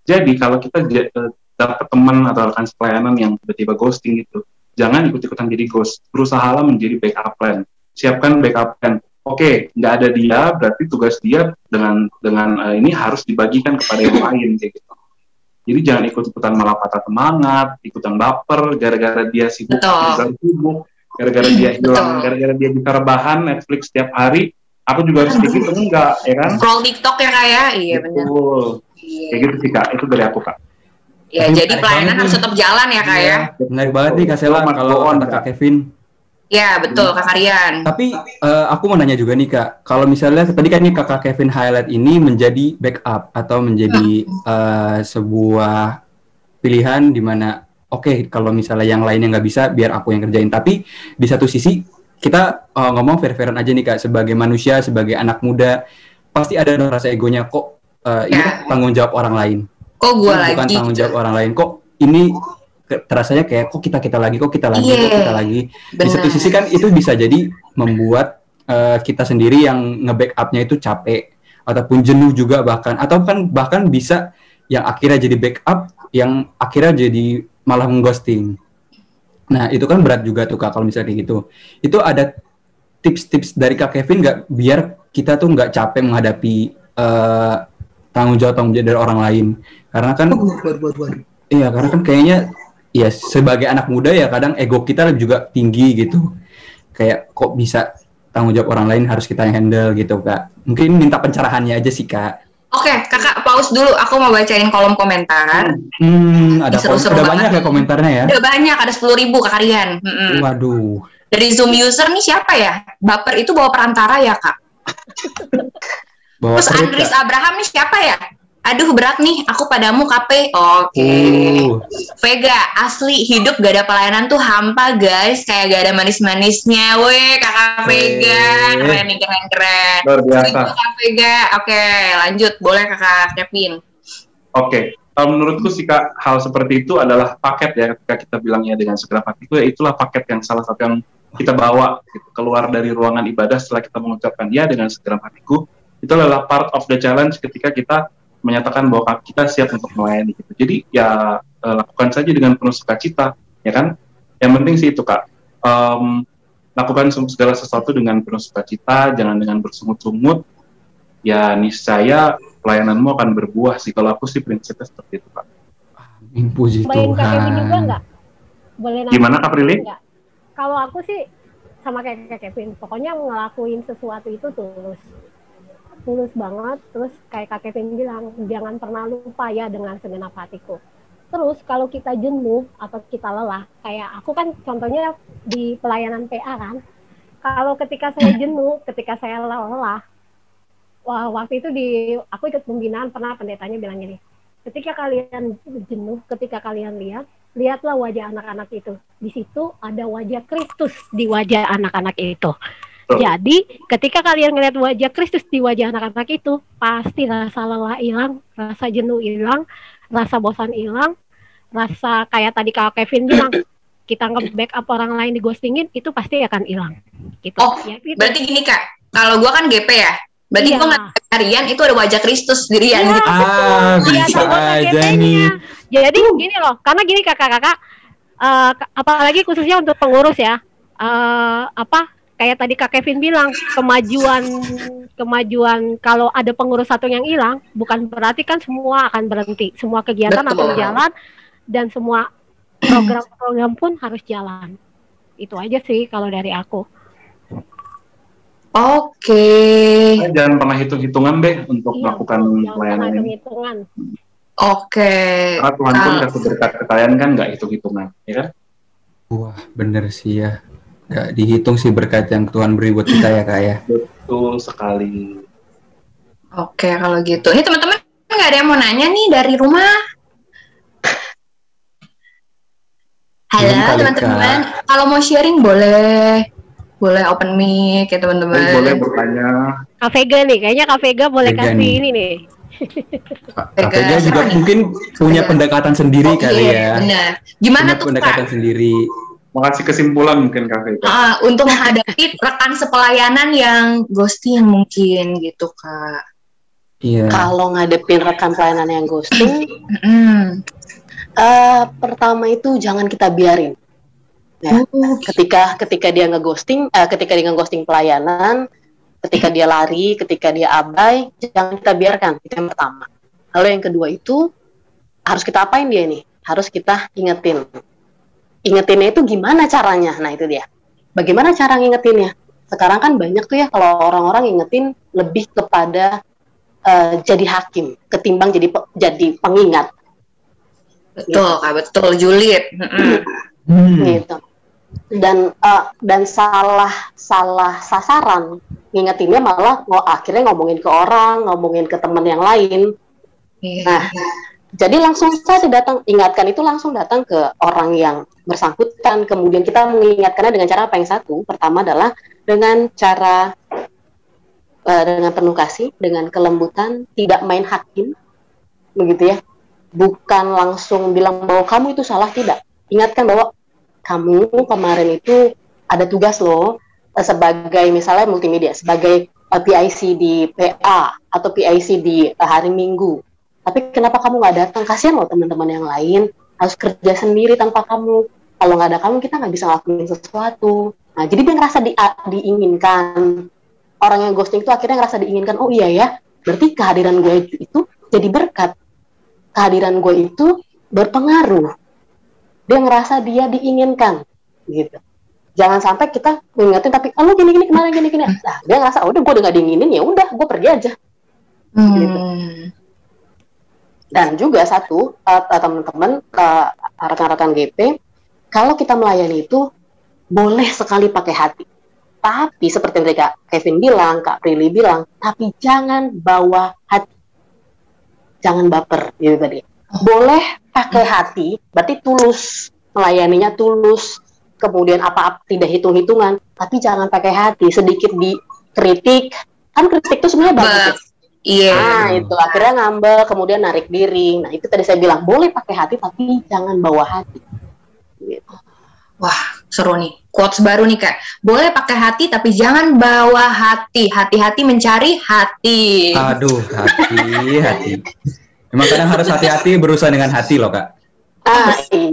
Jadi kalau kita eh, dapat teman atau rekan pelayanan yang tiba-tiba ghosting gitu, jangan ikut-ikutan jadi ghost. Berusahalah menjadi backup plan. Siapkan backup plan. Oke, nggak ada dia, berarti tugas dia dengan dengan eh, ini harus dibagikan kepada yang lain kayak gitu. Jadi jangan ikut-ikutan malah patah semangat, ikutan baper, gara-gara dia sibuk, gara-gara sibuk, gara-gara dia hilang, gara-gara dia bisa rebahan Netflix setiap hari, aku juga harus kayak gitu enggak, ya kan?
Scroll TikTok ya kak ya? Iya benar.
Betul.
Iya.
Kayak gitu sih kak, itu dari aku kak.
Ya,
Tapi
jadi pelayanan harus tetap jalan ya kak ya?
Menarik banget nih kak Sela kalau kata
kak
Kevin.
Ya betul kak Karyan.
Tapi eh, aku mau nanya juga nih kak, kalau misalnya tadi kan nih kakak Kevin highlight ini menjadi backup atau menjadi eh, sebuah pilihan di mana oke kalau misalnya yang lainnya nggak bisa biar aku yang kerjain. Tapi di satu sisi kita uh, ngomong fair-fairan aja nih kak sebagai manusia sebagai anak muda pasti ada rasa egonya kok uh, ini
Ya.
tanggung jawab orang lain
Kok gue
bukan
lagi?
tanggung
gitu.
jawab orang lain kok ini terasanya kayak kok kita kita lagi kok kita lagi kok
Iya.
kita lagi. Di satu sisi kan itu bisa jadi membuat eh, kita sendiri yang nge-backupnya itu capek ataupun jenuh juga bahkan atau kan bahkan bisa yang akhirnya jadi backup yang akhirnya jadi malah mengghosting nah itu kan berat juga tuh kak kalau misalnya kayak gitu. Itu ada tips-tips dari kak Kevin nggak biar kita tuh nggak capek menghadapi eh, tanggung jawab tanggung jawab dari orang lain? Karena kan Iya, karena kan kayaknya ya sebagai anak muda ya kadang ego kita juga tinggi gitu. Kayak kok bisa tanggung jawab orang lain harus kita yang handle gitu, Kak. Mungkin minta pencerahannya aja sih, Kak.
Oke, kakak pause dulu. Aku mau bacain kolom komentar.
Hmm, ada
Seru-seru
ada banyak
banget.
ya komentarnya ya.
Udah banyak, ada 10.000 ribu kekarian. Mm-mm.
Waduh.
Dari Zoom user nih siapa ya? Baper itu bawa perantara ya kak?
Bawa
Terus Andris
Kak.
Abraham nih siapa ya? Aduh berat nih, aku padamu KP. Oke.
Uh,
Vega, asli hidup gak ada pelayanan tuh hampa guys. Kayak gak ada manis-manisnya. Weh, kakak Vega. Keren nih, keren-keren.
Luar biasa.
Setuju, Kak Vega. Oke, lanjut. Boleh kakak Kevin.
Oke, kalau menurutku sih kak hal seperti itu adalah paket ya ketika kita bilangnya dengan segera hatiku ya itulah paket yang salah satu yang kita bawa gitu, keluar dari ruangan ibadah setelah kita mengucapkan ya dengan segera hatiku itu adalah part of the challenge ketika kita menyatakan bahwa kita siap untuk melayani gitu. Jadi ya eh, lakukan saja dengan penuh sukacita ya kan. Yang penting sih itu kak. Em, lakukan segala sesuatu dengan penuh sukacita, jangan dengan bersungut-sungut. Ya niscaya pelayananmu akan berbuah sih. Kalau aku sih prinsipnya seperti itu kak.
amin, puji
Kak Kevin juga
Tuhan.
nggak? Boleh
Gimana Kak Prilly?
Kalau aku sih sama kayak Kak Kevin, pokoknya ngelakuin sesuatu itu tulus. Tulus banget, terus kayak Kak Kevin bilang, jangan pernah lupa ya dengan segenap hatiku. Terus kalau kita jenuh atau kita lelah, kayak aku kan contohnya di pelayanan PA kan, kalau ketika saya jenuh, ketika saya lelah, wah waktu itu di aku ikut pembinaan pernah pendetanya bilang gini, ketika kalian jenuh, ketika kalian lihat, lihatlah wajah anak-anak itu. Di situ ada wajah Kristus di wajah anak-anak itu.
Betul.
Jadi, ketika kalian ngeliat wajah Kristus di wajah anak-anak itu, pasti rasa lelah hilang, rasa jenuh hilang, rasa bosan hilang, rasa kayak tadi Kak Kevin bilang, kita nge-backup orang lain di ghostingin, itu pasti akan hilang. Gitu.
Oh,
Ya, gitu.
Berarti gini kak, kalau gua kan GP ya. Berarti
Iya.
gua ngeliat harian itu ada wajah Kristus dirian
Iya.
gitu.
Ah,
Iya,
bisa aja nih.
Jadi gini loh, karena gini kakak-kakak, eh, k- apalagi khususnya untuk pengurus ya, eh, apa kayak tadi kak Kevin bilang, kemajuan kemajuan kalau ada pengurus satu yang hilang, bukan berarti kan semua akan berhenti, semua kegiatan
Betul.
akan jalan dan semua program-program pun harus jalan. Itu aja sih kalau dari aku.
Oke.
Jangan pernah hitung-hitungan deh untuk
Iya,
melakukan pelayanan ini.
hitung-hitungan.
Oke.
Karena Tuhan pun
Kal-
kasih berkat ke kalian kan nggak hitung-hitungan, ya kan?
Wah, bener sih ya. Gak dihitung sih berkat yang Tuhan beri buat kita ya, Kak ya.
Betul sekali.
Oke, kalau gitu. Ini teman-teman nggak ada yang mau nanya nih dari rumah? Halo teman-teman, kalau mau sharing boleh, boleh open mic ya teman-teman.
Jadi boleh bertanya.
Kak Vega nih, kayaknya Kak Vega boleh
Vega
kasih
nih.
ini nih.
Kak Vega juga mungkin punya
Vega.
pendekatan sendiri
Oke,
kali ya.
Benar. Gimana
Punya
tuh
pendekatan
kak?
sendiri.
Makasih kesimpulan mungkin Kak Vega.
Ah, untuk menghadapi rekan sepelayanan yang ghosting mungkin gitu kak.
Iya.
Kalau ngadepin rekan pelayanan yang ghosting,
Mm.
eh, pertama itu jangan kita biarin. Ya.
Uh,
Ketika ketika dia ngeghosting, eh, ketika dia ngeghosting pelayanan, ketika dia lari, ketika dia abai, jangan kita biarkan. Itu yang pertama. Lalu yang kedua itu harus kita apain dia nih? Harus kita ingetin. Ingetinnya itu gimana caranya? Nah itu dia. Bagaimana cara ngingetinnya? Sekarang kan banyak tuh ya kalau orang-orang ingetin lebih kepada eh, jadi hakim ketimbang jadi pe- jadi pengingat
betul kak, betul julid. Mm-mm.
Hmm.
gitu. Dan eh, dan salah salah sasaran ngingetinnya malah ngo- akhirnya ngomongin ke orang, ngomongin ke teman yang lain.
Iya.
Nah, Jadi langsung saja datang, ingatkan itu langsung datang ke orang yang bersangkutan. Kemudian kita mengingatkannya dengan cara apa yang satu? Pertama adalah dengan cara uh, dengan penuh kasih, dengan kelembutan, tidak main hakim, begitu ya. Bukan langsung bilang bahwa kamu itu salah, tidak. Ingatkan bahwa kamu kemarin itu ada tugas loh uh, sebagai misalnya multimedia, sebagai uh, PIC di PA atau PIC di hari Minggu tapi kenapa kamu nggak datang? Kasihan loh teman-teman yang lain. Harus kerja sendiri tanpa kamu. Kalau nggak ada kamu kita nggak bisa ngelakuin sesuatu. Nah jadi dia ngerasa di, diinginkan. Orang yang ghosting itu akhirnya ngerasa diinginkan oh iya ya berarti kehadiran gue itu jadi berkat. Kehadiran gue itu berpengaruh. Dia ngerasa dia diinginkan gitu. Jangan sampai kita mengingatin tapi oh gini gini kemarin gini gini. Nah dia ngerasa oh udah gue udah gak diinginin ya udah gue pergi aja. Hmm. gitu dan juga satu, uh, teman-teman, uh, rekan-rekan GP, kalau kita melayani itu boleh sekali pakai hati. Tapi seperti mereka Kevin bilang, Kak Prilly bilang, tapi jangan bawa hati. Jangan baper, gitu tadi. Boleh pakai hati, berarti tulus. Melayaninya tulus. Kemudian apa-apa tidak hitung-hitungan. Tapi jangan pakai hati. Sedikit dikritik. Kan kritik itu sebenarnya bagus.
Iya.
Nah, itu akhirnya ngambek, kemudian narik diri. Nah, itu tadi saya bilang boleh pakai hati tapi jangan bawa hati.
Gitu. Wah, seru nih. Quotes baru nih, Kak. Boleh pakai hati tapi jangan bawa hati. Hati-hati mencari hati.
Aduh, hati, hati. Memang kadang harus hati-hati berusaha dengan hati loh, Kak.
Ah iya.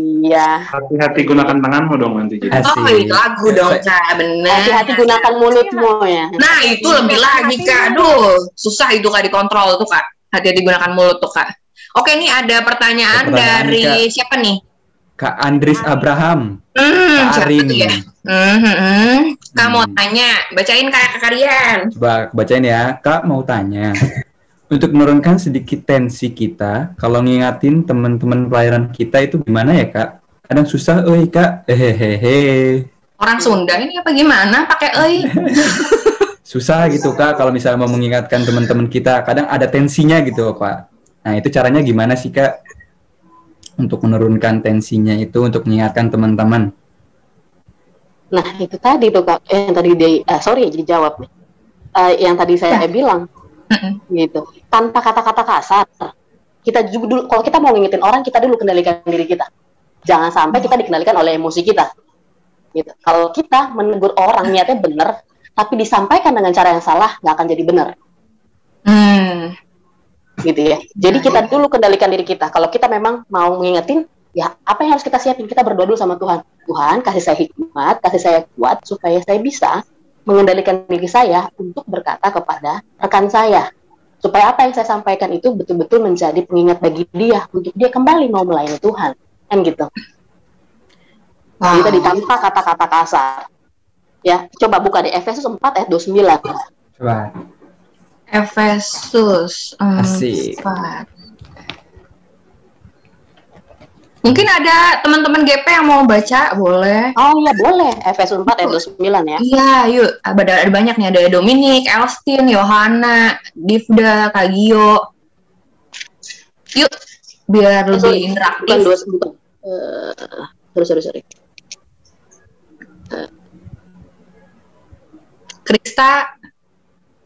Hati-hati gunakan tanganmu dong nanti.
Jadi. Oh itu lagu dong kak, benar.
Hati-hati gunakan mulutmu ya.
Nah itu lebih lagi kak, aduh susah itu kak dikontrol tuh kak. Hati-hati gunakan mulut tuh kak. Oke nih ada pertanyaan, pertanyaan dari kak. siapa nih?
Kak Andris Abraham.
Hmm, Kak Arin. Ya? Hmm, hmm, hmm. Kak hmm. mau tanya, bacain kak kalian.
Coba bacain ya, Kak mau tanya untuk menurunkan sedikit tensi kita, kalau ngingatin teman-teman pelayaran kita itu gimana ya kak? Kadang susah, oi kak, hehehe.
Orang Sunda ini apa gimana? Pakai oi?
susah gitu kak, kalau misalnya mau mengingatkan teman-teman kita, kadang ada tensinya gitu kak. Nah itu caranya gimana sih kak? Untuk menurunkan tensinya itu, untuk mengingatkan teman-teman.
Nah itu tadi tuh kak, eh, yang tadi dia, uh, sorry jadi jawab nih. Uh, yang tadi saya ya. bilang, gitu. Tanpa kata-kata kasar. Kita juga dulu kalau kita mau ngingetin orang kita dulu kendalikan diri kita. Jangan sampai kita dikendalikan oleh emosi kita. Gitu. Kalau kita menegur orang niatnya benar tapi disampaikan dengan cara yang salah nggak akan jadi benar. Hmm. gitu ya. Jadi nah, kita iya. dulu kendalikan diri kita. Kalau kita memang mau ngingetin ya apa yang harus kita siapin? Kita berdoa dulu sama Tuhan. Tuhan kasih saya hikmat kasih saya kuat supaya saya bisa mengendalikan diri saya untuk berkata kepada rekan saya. Supaya apa yang saya sampaikan itu betul-betul menjadi pengingat bagi dia untuk dia kembali mau melayani Tuhan. Kan gitu? Wow. kita ditanpa kata-kata kasar. Ya coba buka di Efesus 4 ayat 29
coba.
Efesus
4
Mungkin ada teman-teman GP yang mau baca, boleh.
Oh iya boleh, Efesus 4 ayat 29 ya.
Iya, yuk. Ada, ada banyak nih, ada Dominik, Elstin, Yohana, Divda, Kagio. Yuk, biar eh, lebih sorry, interaktif. Bukan, dua, bukan. Uh,
sorry, sorry, sorry.
Uh. Krista,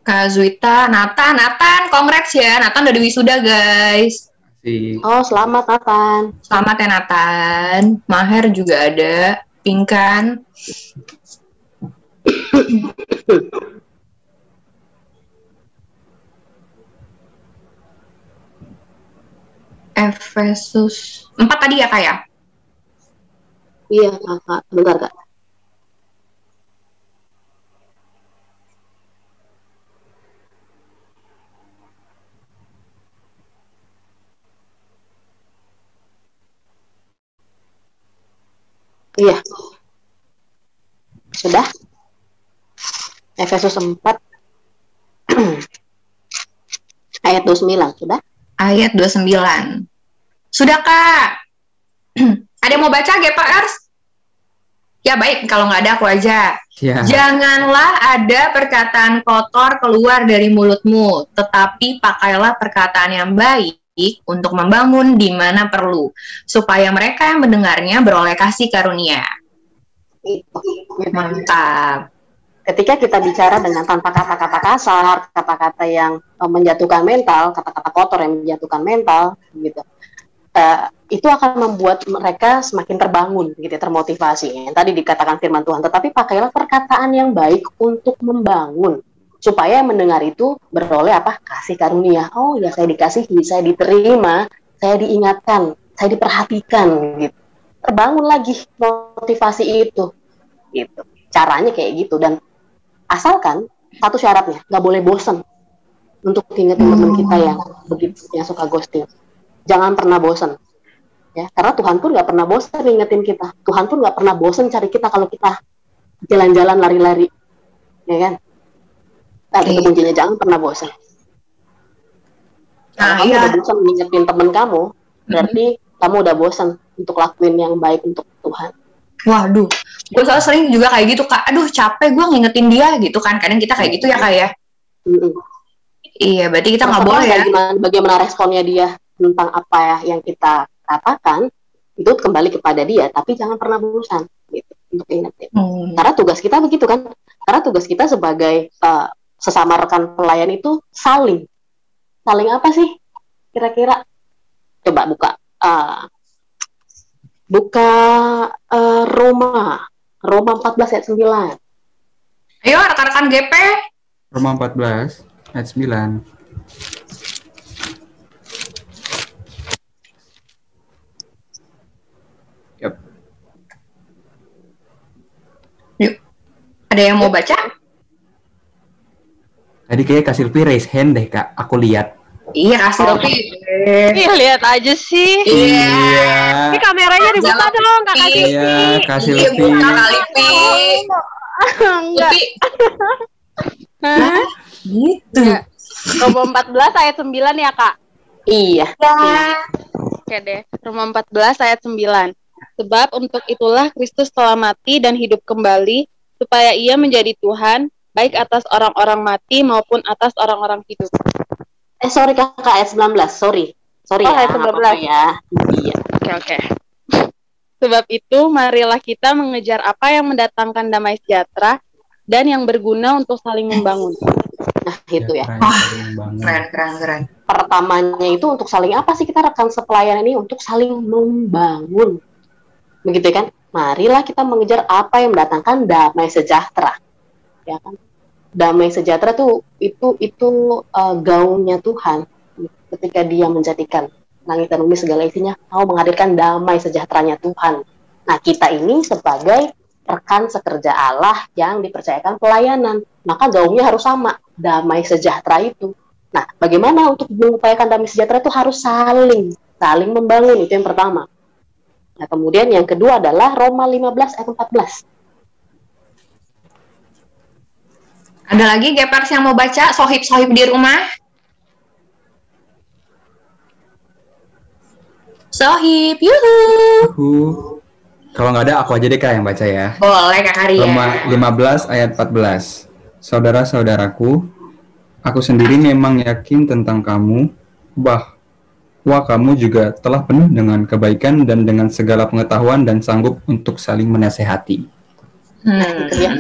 Kazuita, Nathan, Nathan, congrats ya. Nathan udah di wisuda, guys.
Oh, selamat Nathan.
Selamat ya Nathan. Maher juga ada. Pinkan. Efesus. Empat tadi ya, Kak ya?
Iya, Kak. Bentar, Kak. Iya. Sudah? Efesus 4 ayat 29, sudah?
Ayat 29. Sudah, Kak. ada yang mau baca, GPRs? Ya baik, kalau nggak ada aku aja. Ya. Janganlah ada perkataan kotor keluar dari mulutmu, tetapi pakailah perkataan yang baik untuk membangun di mana perlu, supaya mereka yang mendengarnya beroleh kasih karunia. Mantap.
Ketika kita bicara dengan tanpa kata-kata kasar, kata-kata yang eh, menjatuhkan mental, kata-kata kotor yang menjatuhkan mental, gitu, eh, itu akan membuat mereka semakin terbangun, gitu, termotivasi. Yang tadi dikatakan firman Tuhan, tetapi pakailah perkataan yang baik untuk membangun, supaya yang mendengar itu beroleh apa? Kasih karunia. Oh ya, saya dikasihi, saya diterima, saya diingatkan, saya diperhatikan, gitu. Terbangun lagi motivasi itu, gitu. Caranya kayak gitu dan asalkan satu syaratnya nggak boleh bosen untuk ingetin teman kita yang begitu yang suka ghosting jangan pernah bosen ya karena Tuhan pun nggak pernah bosen ingetin kita Tuhan pun nggak pernah bosen cari kita kalau kita jalan-jalan lari-lari ya kan nah, itu
Iya.
kuncinya jangan pernah kalau
Nah,
kamu
iya.
udah bosen ngingetin temen kamu berarti kamu udah bosen untuk lakuin yang baik untuk Tuhan
Waduh, gue selalu sering juga kayak gitu kak. Aduh capek gue ngingetin dia gitu kan. Kadang kita kayak gitu ya kak ya.
Mm-mm.
Iya, berarti kita nggak boleh ya.
Bagaimana, bagaimana responnya dia tentang apa ya yang kita katakan itu kembali kepada dia, tapi jangan pernah bosan gitu untuk ingetin.
Hmm.
Karena tugas kita begitu kan? Karena tugas kita sebagai eh, sesama rekan pelayan itu saling, saling apa sih? Kira-kira coba buka, eh, buka eh, Roma, Roma 14 ayat 9.
Ayo rekan-rekan GP.
Roma 14 ayat 9. Yap.
Ada yang mau baca?
Tadi kayak kasih Silvi raise hand deh kak, aku lihat.
Iya kasih
Oh.
Rofi.
Ih, lihat aja sih.
Iya.
Ini kameranya dibuka
Jalan
dong, Kak Kasih.
Iya, kasih
Iya,
Silvi.
buka kali.
Enggak. Hah?
Gitu.
Enggak. Roma 14 ayat 9 ya, Kak?
Iya,
Oke deh. Roma 14 ayat 9. Sebab untuk itulah Kristus telah mati dan hidup kembali supaya ia menjadi Tuhan baik atas orang-orang mati maupun atas orang-orang hidup.
eh sorry kakak ayat 19, sorry, sorry
Oh,
ya,
ayat
nggak
19.
apa-apa ya, iya.
Oke, oke. Sebab itu, marilah kita mengejar apa yang mendatangkan damai sejahtera dan yang berguna untuk saling membangun.
Nah itu ya.
keren. Keren,
keren, keren.
pertamanya itu untuk saling apa sih kita rekan sepelayan ini untuk saling membangun begitu kan marilah kita mengejar apa yang mendatangkan damai sejahtera ya kan damai sejahtera tuh itu itu uh, gaungnya Tuhan ketika dia menjadikan langit dan bumi segala isinya mau menghadirkan damai sejahteranya Tuhan nah kita ini sebagai rekan sekerja Allah yang dipercayakan pelayanan maka gaungnya harus sama damai sejahtera itu Nah, bagaimana untuk mengupayakan damai sejahtera itu harus saling, saling membangun itu yang pertama. Nah, kemudian yang kedua adalah Roma 15 ayat 14.
Ada lagi Gepers yang mau baca sohib-sohib di rumah? Sohib, yuhu.
Aku kalau nggak ada aku aja deh kak yang baca ya.
Boleh Kak Karya.
Roma 15 ayat 14. Saudara-saudaraku, aku sendiri memang yakin tentang kamu bahwa kamu juga telah penuh dengan kebaikan dan dengan segala pengetahuan dan sanggup untuk saling menasehati.
Hmm.
Ya.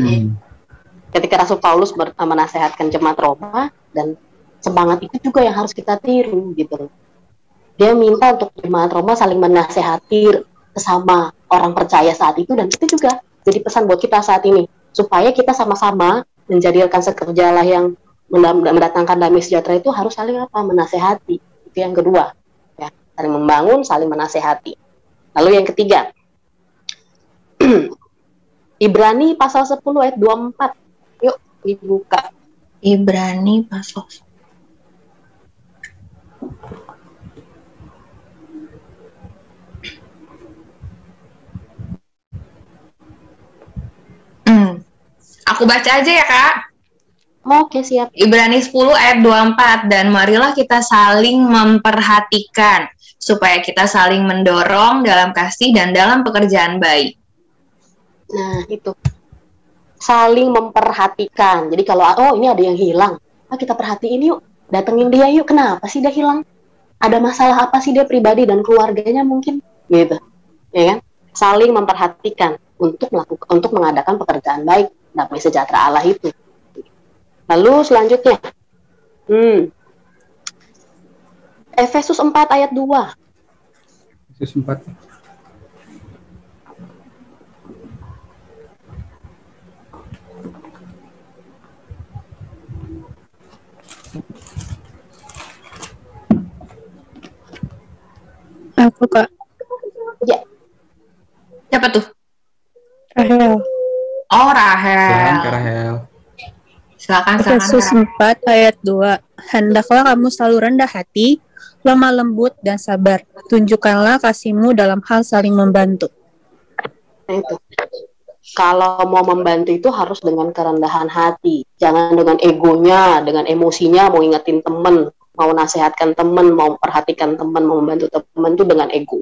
Ketika Rasul Paulus ber- menasehatkan jemaat Roma dan semangat itu juga yang harus kita tiru gitu. Dia minta untuk jemaat Roma saling menasehati sesama orang percaya saat itu dan itu juga jadi pesan buat kita saat ini. Supaya kita sama-sama menjadikan sekerja Allah yang mendatangkan damai sejahtera itu harus saling apa? Menasehati. Itu yang kedua ya. Saling membangun saling menasehati. Lalu yang ketiga. Ibrani pasal 10 ayat 24 yuk dibuka
Ibrani pasal. Hmm. Aku baca aja ya kak.
oke siap
Ibrani 10 ayat 24 dan marilah kita saling memperhatikan supaya kita saling mendorong dalam kasih dan dalam pekerjaan baik.
Nah, itu. Saling memperhatikan. Jadi kalau oh ini ada yang hilang, ah kita perhatiin yuk. Datengin dia yuk. Kenapa sih dia hilang? ada masalah apa sih dia pribadi dan keluarganya mungkin? Gitu. Ya kan? Saling memperhatikan untuk melakukan untuk mengadakan pekerjaan baik damai sejahtera Allah itu. Lalu selanjutnya. Hmm, Efesus 4 ayat 2
Efesus 4
Aku kak
ya
Siapa tuh?
Rahel.
Oh,
Silakan
Rahel.
Kak Rahel.
Silakan,
Efesus
silakan.
4 ayat 2. Hendaklah kamu selalu rendah hati, lemah lembut dan sabar. Tunjukkanlah kasihmu dalam hal saling membantu.
Nah itu. Kalau mau membantu itu harus dengan kerendahan hati, jangan dengan egonya, dengan emosinya mau ingetin temen, mau nasehatkan temen, mau perhatikan temen, mau membantu temen itu dengan ego.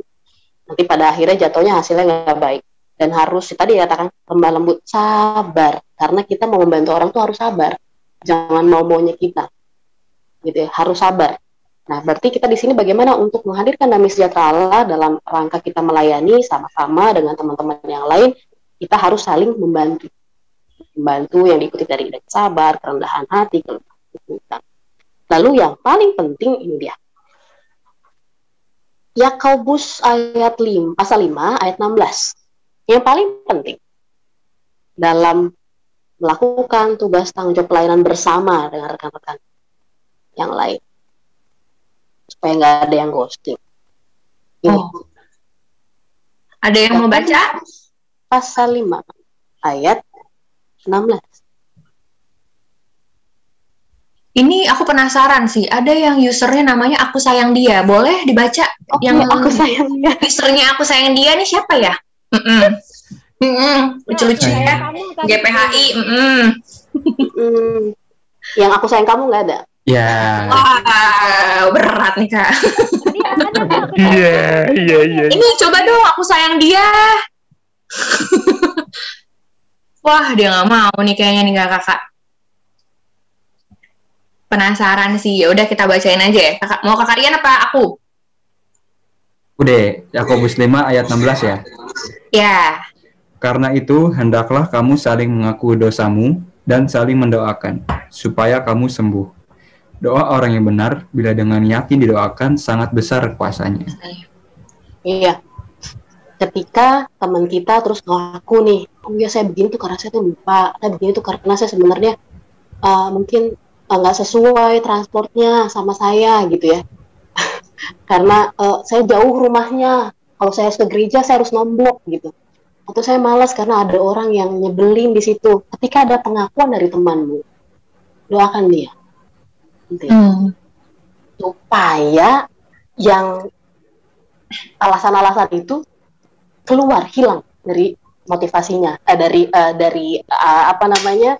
Nanti pada akhirnya jatuhnya hasilnya nggak baik. Dan harus tadi dikatakan lemah lembut, sabar, karena kita mau membantu orang tuh harus sabar, jangan mau maunya kita, gitu ya, harus sabar. Nah, berarti kita di sini bagaimana untuk menghadirkan damai sejahtera Allah dalam rangka kita melayani sama-sama dengan teman-teman yang lain, kita harus saling membantu. Membantu yang diikuti dari sabar, kerendahan hati, kelembutan. Lalu yang paling penting ini dia. Yakobus ayat 5, pasal 5 ayat 16. Yang paling penting dalam melakukan tugas tanggung jawab pelayanan bersama dengan rekan-rekan yang lain supaya nggak ada yang ghosting. Ini
Oh. Ada yang mau baca?
pasal 5 ayat 16.
Ini aku penasaran sih. Ada yang usernya namanya aku sayang dia. Boleh dibaca?
Oke,
yang
aku sayangnya.
usernya aku sayang dia nih siapa ya? Mm-mm. Mm-mm. Lucu-lucu
Nah,
ya. GPHI. Mm-mm.
Hmm, yang aku sayang kamu nggak ada.
Ya.
Wah, berat nih kak.
Tadi ada tuh aku
Iya, iya, iya.
Ini coba dong, aku sayang dia. Wah, dia nggak mau nih kayaknya nih kakak. Penasaran sih. Ya udah kita bacain aja ya. Kakak, mau kakak Rian apa aku?
Udah, Yakobus 5 ayat 16 ya.
Ya.
Karena itu, hendaklah kamu saling mengaku dosamu dan saling mendoakan, supaya kamu sembuh. Doa orang yang benar, bila dengan yakin didoakan, sangat besar kuasanya.
Iya. Ketika teman kita terus ngaku nih, oh ya saya begini tuh karena saya tuh lupa, saya begini tuh karena saya sebenarnya uh, mungkin uh, nggak sesuai transportnya sama saya gitu ya. karena uh, saya jauh rumahnya, kalau saya harus ke gereja saya harus nomblok gitu. Atau saya malas karena ada orang yang nyebelin di situ. Ketika ada pengakuan dari temanmu, doakan dia. Gitu ya
Hmm.
supaya yang alasan-alasan itu keluar hilang dari motivasinya eh, dari eh, dari eh, apa namanya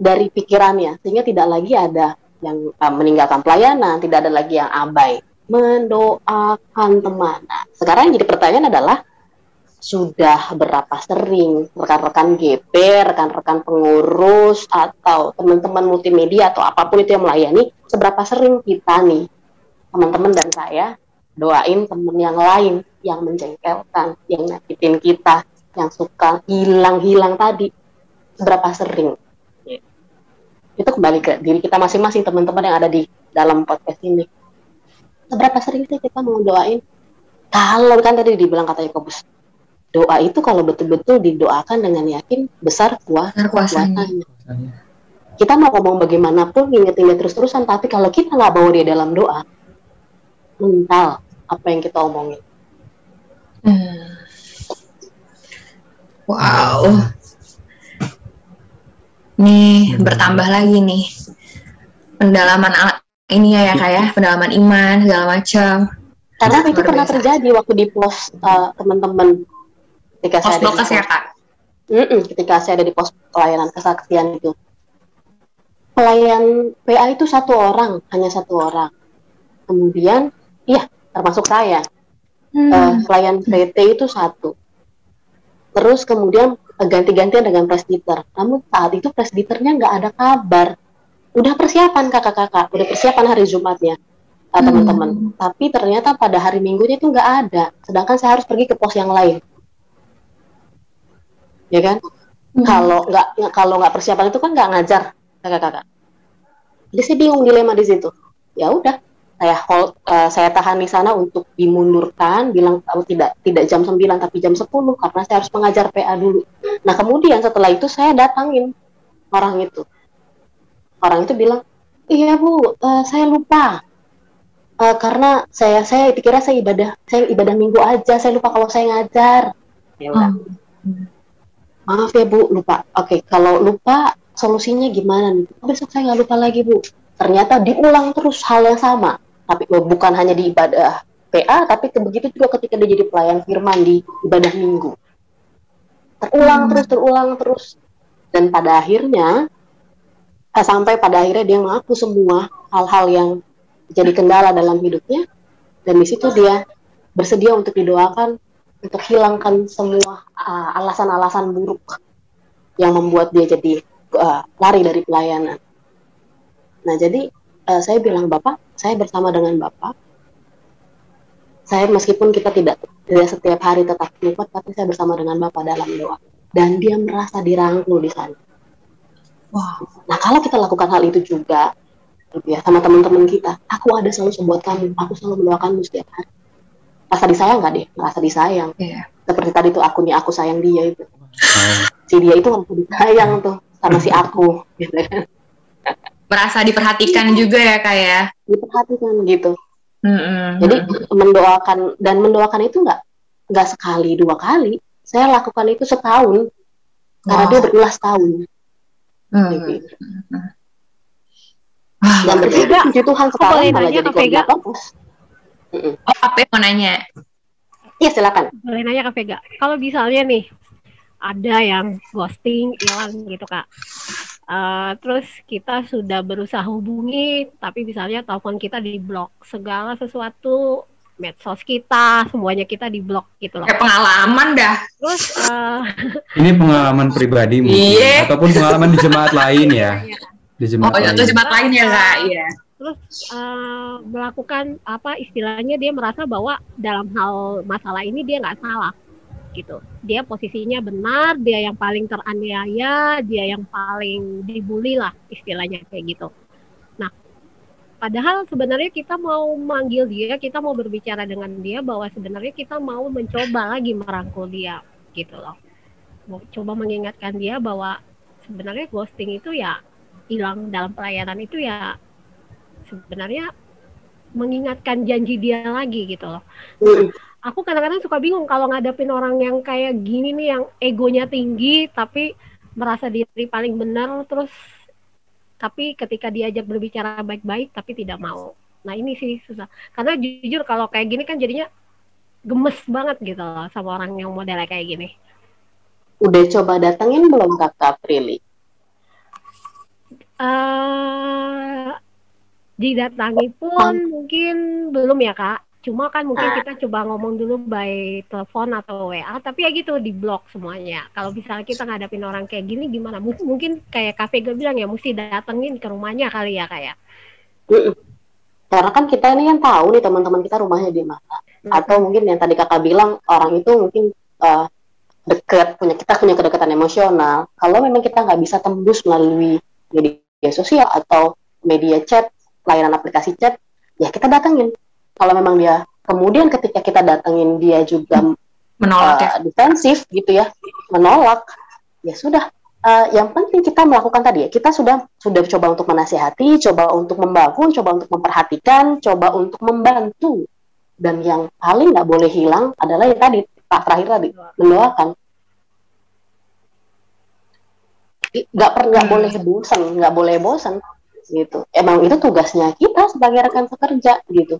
dari pikirannya sehingga tidak lagi ada yang eh, meninggalkan pelayanan tidak ada lagi yang abai mendoakan teman nah, sekarang yang jadi pertanyaan adalah sudah berapa sering rekan-rekan GP, rekan-rekan pengurus atau teman-teman multimedia atau apa pun itu yang melayani, seberapa sering kita nih teman-teman dan saya doain teman yang lain yang menjengkelkan, yang nyakitin kita, yang suka hilang-hilang tadi, seberapa sering? Itu kembali ke diri kita masing-masing teman-teman yang ada di dalam podcast ini. Seberapa sering sih kita mau doain? Kalau kan tadi dibilang kata Yakobus, doa itu kalau betul-betul didoakan dengan yakin besar kuah
Besar kuasanya.
kuasanya. Kita mau ngomong bagaimanapun ngingetin dia terus-terusan, tapi kalau kita nggak bawa dia dalam doa, mental apa yang kita omongin.
Hmm. Wow. Nih bertambah lagi nih pendalaman al- ini ya ya kak ya pendalaman iman segala macam.
Karena
Luar
itu pernah
biasa.
terjadi waktu di pos uh, teman-teman ketika saya ada di
ya
pos-
kak.
Mm-mm, ketika saya ada di pos pelayanan kesaksian itu. Pelayan PA itu satu orang, hanya satu orang. Kemudian, iya, termasuk saya.
Hmm.
Eh, pelayan PT itu satu. Terus kemudian ganti-gantian dengan presbiter. Namun saat itu presbiternya nggak ada kabar. Udah persiapan kakak-kakak, udah persiapan hari Jumatnya. uh, teman-teman. Tapi ternyata pada hari Minggunya itu nggak ada. Sedangkan saya harus pergi ke pos yang lain. Ya kan? Kalau nggak nggak- kalau nggak persiapan itu kan nggak ngajar kakak-kakak. Jadi saya bingung dilema di situ. Ya udah, saya hold, uh, saya tahan di sana untuk dimundurkan, bilang kalau tidak tidak jam 9 tapi jam 10 karena saya harus mengajar PA dulu. Nah kemudian setelah itu saya datangin orang itu. Orang itu bilang, iya bu, eh, saya lupa Eh, karena saya saya dikira saya ibadah saya ibadah minggu aja, saya lupa kalau saya ngajar. Ya udah. Maaf ya bu, lupa. Oke, kalau lupa solusinya gimana nih? "Oh, Besok saya nggak lupa lagi bu. Ternyata diulang terus hal yang sama. Tapi eh, bukan hanya di ibadah PA, tapi begitu juga ketika dia jadi pelayan firman di ibadah minggu. Terulang terus, terulang terus. Dan pada akhirnya, eh, sampai pada akhirnya dia mengaku semua hal-hal yang jadi kendala dalam hidupnya. Dan di situ dia bersedia untuk didoakan untuk hilangkan semua uh, alasan-alasan buruk yang membuat dia jadi uh, lari dari pelayanan. Nah, jadi uh, saya bilang Bapak, saya bersama dengan Bapak. Saya meskipun kita tidak tidak setiap hari tetap ikut, tapi saya bersama dengan Bapak dalam doa. Dan dia merasa dirangkul di sana. Nah, kalau kita lakukan hal itu juga, gitu ya, sama teman-teman kita, aku ada selalu buat kamu, aku selalu mendoakanmu setiap hari. Rasa disayang nggak deh? Merasa disayang.
Iya.
Seperti tadi tuh akunnya aku sayang dia itu. Si dia itu merasa disayang tuh sama si aku, gitu kan.
Merasa diperhatikan juga ya kak ya.
Diperhatikan gitu.
Mm-mm.
Jadi mendoakan dan mendoakan itu nggak nggak sekali dua kali. Saya lakukan itu setahun karena
Wow.
dia berulas tahun.
Hmm.
Gitu.
Wah,
Dan
biasa.
bersyukur puji Tuhan sekarang
boleh
malah
nanya,
jadi.
Oh, apa yang mau nanya?
Iya silakan.
boleh nanya ke Vega kalau misalnya nih ada yang ghosting hilang gitu kak Eh, terus kita sudah berusaha hubungi tapi misalnya telepon kita di blok segala sesuatu medsos kita semuanya kita di blok gitu loh
Kayak pengalaman dah.
terus eh,
ini pengalaman pribadi mungkin
Iya.
ataupun pengalaman di jemaat lain ya. Di
Oh,
jemaat
itu
lain.
jemaat lain ya kak. Iya.
terus eh, melakukan apa istilahnya dia merasa bahwa dalam hal masalah ini dia nggak salah gitu dia posisinya benar dia yang paling teraniaya dia yang paling dibully lah istilahnya kayak gitu nah padahal sebenarnya kita mau manggil dia kita mau berbicara dengan dia bahwa sebenarnya kita mau mencoba lagi merangkul dia gitu loh mau coba mengingatkan dia bahwa sebenarnya ghosting itu ya hilang dalam pelayanan itu ya sebenarnya mengingatkan janji dia lagi gitu loh.
Mm.
Aku kadang-kadang suka bingung kalau ngadepin orang yang kayak gini nih yang egonya tinggi tapi merasa diri paling benar terus tapi ketika diajak berbicara baik-baik tapi tidak mau. Nah ini sih susah. Karena jujur kalau kayak gini kan jadinya gemes banget gitu loh sama orang yang modelnya kayak gini.
Udah coba datengin belum kakak Prilly?
eh didatangi pun mungkin belum ya kak. Cuma kan mungkin kita coba ngomong dulu by telepon atau WA, tapi ya gitu di blok semuanya. Kalau misalnya kita ngadapin orang kayak gini gimana? Mungkin, mungkin kayak Kak Vega bilang ya mesti datengin ke rumahnya kali ya kayak.
Mm-mm. Karena kan kita ini kan tahu nih teman-teman kita rumahnya di mana. Atau mungkin yang tadi kakak bilang orang itu mungkin eh, deket punya kita punya kedekatan emosional. Kalau memang kita nggak bisa tembus melalui media sosial atau media chat, layanan aplikasi chat, ya kita datengin. Kalau memang dia kemudian ketika kita datengin dia juga
Menolak ya.
uh, defensif gitu ya, menolak, ya sudah. Uh, yang penting kita melakukan tadi ya, kita sudah sudah coba untuk menasihati, coba untuk membangun, coba untuk memperhatikan, coba untuk membantu. Dan yang paling nggak boleh hilang adalah yang tadi, pak terakhir tadi, mendoakan. Nggak pernah nggak
Hmm.
boleh bosan, nggak boleh bosan gitu. Emang itu tugasnya kita sebagai rekan sekerja gitu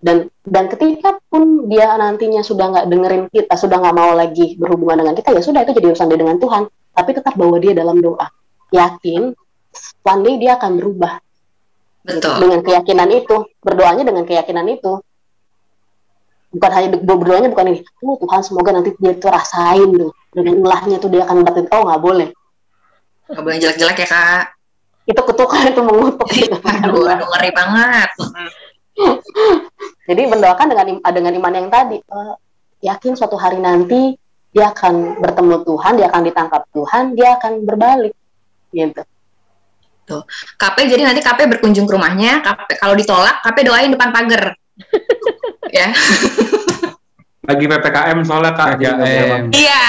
dan dan ketika pun dia nantinya sudah nggak dengerin kita sudah nggak mau lagi berhubungan dengan kita ya sudah itu jadi urusan dia dengan Tuhan. Tapi tetap bawa dia dalam doa. Yakin one day dia akan berubah.
Betul.
dengan keyakinan itu. Berdoanya dengan keyakinan itu. Bukan hanya ber- berdoanya bukan ini. Oh Tuhan semoga nanti dia tuh rasain tuh dengan ulahnya tuh dia akan dapetin. Oh nggak boleh.
Gak boleh jelek-jelek ya kak.
itu kutukan itu mengutuk. Gitu.
Aduh, aduh ngeri banget.
Jadi mendoakan dengan im- dengan iman yang tadi, eh, yakin suatu hari nanti dia akan bertemu Tuhan, dia akan ditangkap Tuhan, dia akan berbalik, gitu.
KP jadi nanti KP berkunjung ke rumahnya, KP kalau ditolak KP doain depan pagar. ya.
Lagi PPKM soalnya kak.
PPKM.
Iya.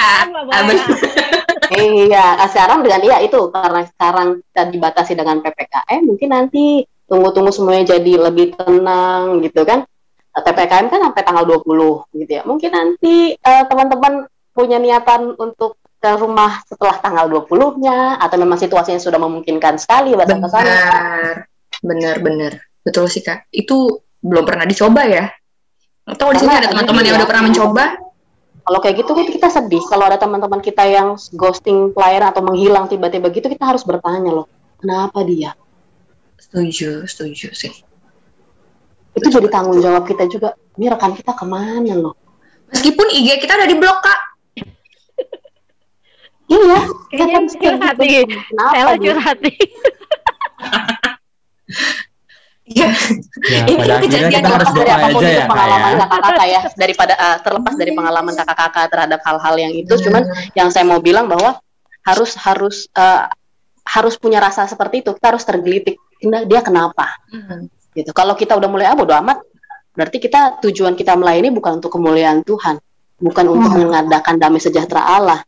Iya, sekarang dengan iya itu karena sekarang kita dibatasi dengan PPKM, mungkin nanti tunggu-tunggu semuanya jadi lebih tenang gitu kan. Eh, PPKM kan sampai tanggal 20 gitu ya. Mungkin nanti eh, teman-teman punya niatan untuk ke rumah setelah tanggal 20-nya atau memang situasinya sudah memungkinkan sekali datang ke sana.
Benar. Bener. Betul sih Kak. Itu belum pernah dicoba ya. Atau di sini ada teman-teman yang
ya,
udah pernah mencoba?
Kalau kayak gitu kan kita sedih. Kalau ada teman-teman kita yang ghosting pelayanan atau menghilang tiba-tiba gitu, kita harus bertanya loh, kenapa dia?
Setuju, setuju sih.
Itu jadi tanggung jawab kita juga. Ini rekan kita ke mana loh?
Meskipun IG kita udah diblok Kak.
Iya,
Kayaknya
kan
curhat nih. Saya curhat nih.
Iya.
Ya,
Ini
pada
kejadian
kita harus
dari apa pun
aja
itu
ya, Kak
pengalaman
ya.
kakak-kakak ya daripada eh, terlepas dari pengalaman kakak-kakak terhadap hal-hal yang itu cuman yang saya mau bilang bahwa harus harus eh, harus punya rasa seperti itu kita harus tergelitik dia kenapa
Hmm.
gitu kalau kita udah mulai ah bodo amat berarti kita tujuan kita melayani bukan untuk kemuliaan Tuhan bukan untuk
Hmm.
mengadakan damai sejahtera Allah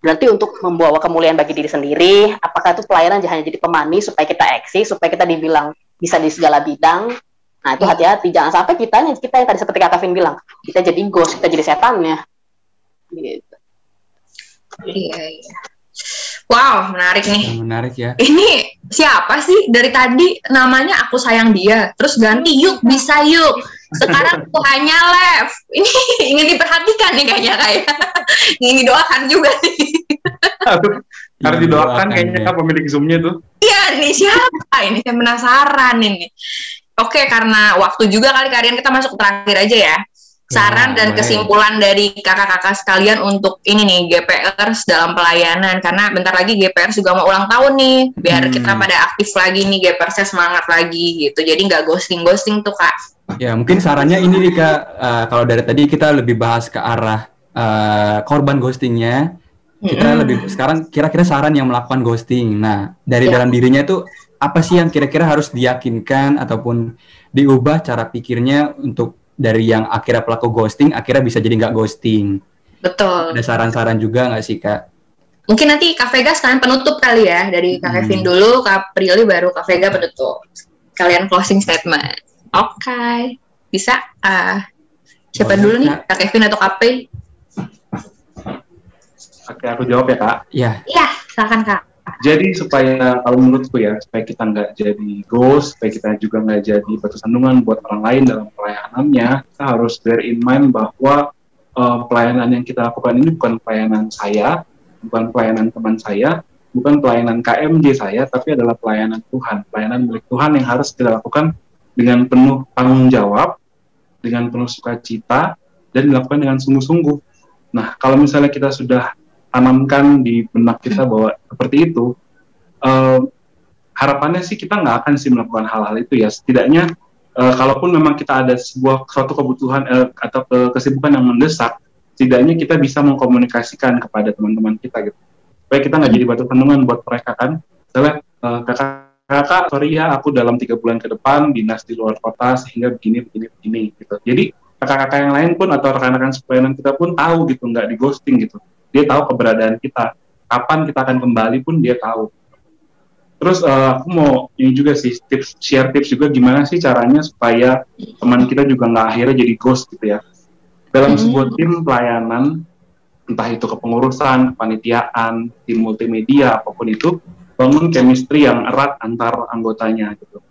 berarti untuk membawa kemuliaan bagi diri sendiri apakah itu pelayanan hanya jadi pemanis supaya kita eksis supaya kita dibilang bisa di segala bidang nah itu hati-hati jangan sampai kita kita yang tadi seperti kata Vin bilang kita jadi ghost kita jadi setannya gitu.
Iya, iya. Wow, menarik nih.
Menarik ya.
Ini siapa sih dari tadi namanya aku sayang dia, terus ganti yuk bisa yuk. Sekarang aku hanya left. Ini ingin diperhatikan nih kayaknya kayak ingin didoakan juga nih.
Harus
Yang
didoakan kayaknya
ya.
kak pemilik zoomnya tuh.
Iya nih siapa ini? Saya penasaran ini. Oke, karena waktu juga kali kalian kita masuk terakhir aja ya. Saran dan
baik.
kesimpulan dari kakak-kakak sekalian untuk ini nih GPRs dalam pelayanan karena bentar lagi GPRs juga mau ulang tahun nih biar
Hmm.
kita pada aktif lagi nih GPRsnya semangat lagi gitu jadi nggak ghosting ghosting tuh kak
Ya, mungkin sarannya ini nih Kak, eh, kalau dari tadi kita lebih bahas ke arah eh, korban ghostingnya, kita
Mm-mm.
lebih sekarang kira-kira saran yang melakukan ghosting. Nah, dari
Ya.
dalam dirinya itu apa sih yang kira-kira harus diyakinkan ataupun diubah cara pikirnya untuk dari yang akhirnya pelaku ghosting akhirnya bisa jadi nggak ghosting.
betul
Ada saran-saran juga nggak sih Kak?
mungkin nanti Kak Vega sekalian penutup kali ya dari Kak
Hmm.
Kevin dulu Kak Prilly baru Kak Vega penutup kalian closing statement oke bisa ah siapa
Boleh,
dulu nih
Kak.
Kak Kevin atau Kak P
Oke aku jawab ya kak.
Ya,
iya silakan Kak
Jadi supaya kalau menurutku ya supaya kita nggak jadi ghost, supaya kita juga nggak jadi batu sandungan buat orang lain dalam pelayanannya, kita harus bear in mind bahwa eh, pelayanan yang kita lakukan ini bukan pelayanan saya, bukan pelayanan teman saya, bukan pelayanan KMJ saya, tapi adalah pelayanan Tuhan, pelayanan milik Tuhan yang harus kita lakukan dengan penuh tanggung jawab, dengan penuh sukacita, dan dilakukan dengan sungguh-sungguh. Nah, kalau misalnya kita sudah tanamkan di benak kita bahwa seperti itu, eh, harapannya sih kita nggak akan sih melakukan hal-hal itu ya. Setidaknya, eh, kalaupun memang kita ada sebuah suatu kebutuhan eh, atau ke- kesibukan yang mendesak, setidaknya kita bisa mengkomunikasikan kepada teman-teman kita gitu. Supaya kita nggak jadi batu sandungan buat mereka kan. Misalnya, eh, kakak kakak sorry ya aku dalam tiga bulan ke depan dinas di luar kota sehingga begini begini begini gitu jadi kakak-kakak yang lain pun atau rekan-rekan supplier kita pun tahu gitu nggak di ghosting gitu dia tahu keberadaan kita. Kapan kita akan kembali pun dia tahu. Terus eh, aku mau ini juga sih tips share tips juga gimana sih caranya supaya teman kita juga nggak akhirnya jadi ghost gitu ya. Dalam
Hmm.
sebuah tim pelayanan entah itu kepengurusan kepanitiaan tim multimedia apa pun itu bangun chemistry yang erat antar anggotanya gitu.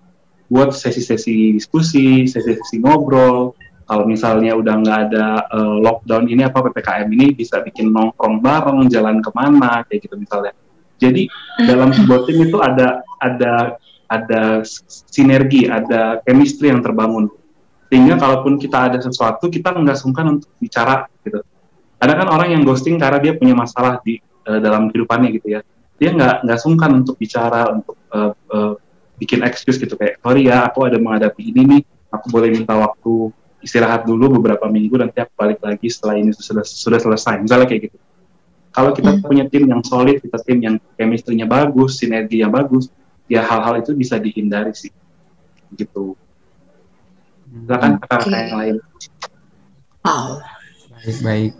Buat sesi-sesi diskusi sesi-sesi ngobrol kalau misalnya udah nggak ada eh, lockdown ini apa ppkm ini bisa bikin nongkrong bareng jalan ke mana kayak gitu misalnya. Jadi dalam sebuah tim itu ada ada ada sinergi ada chemistry yang terbangun. Sehingga kalaupun kita ada sesuatu kita nggak sungkan untuk bicara gitu. Ada kan orang yang ghosting karena dia punya masalah di eh, dalam kehidupannya gitu ya. Dia nggak nggak sungkan untuk bicara untuk eh, eh, bikin excuse gitu kayak sorry ya aku ada menghadapi ini nih aku boleh minta waktu istirahat dulu beberapa minggu nanti aku balik lagi setelah ini sudah sudah selesai misalnya kayak gitu kalau kita
Hmm.
punya tim yang solid kita tim yang chemistry-nya bagus sinergi yang bagus ya hal-hal itu bisa dihindari sih gitu silakan kakak
Oke.
yang lain
Wow.
Baik, baik.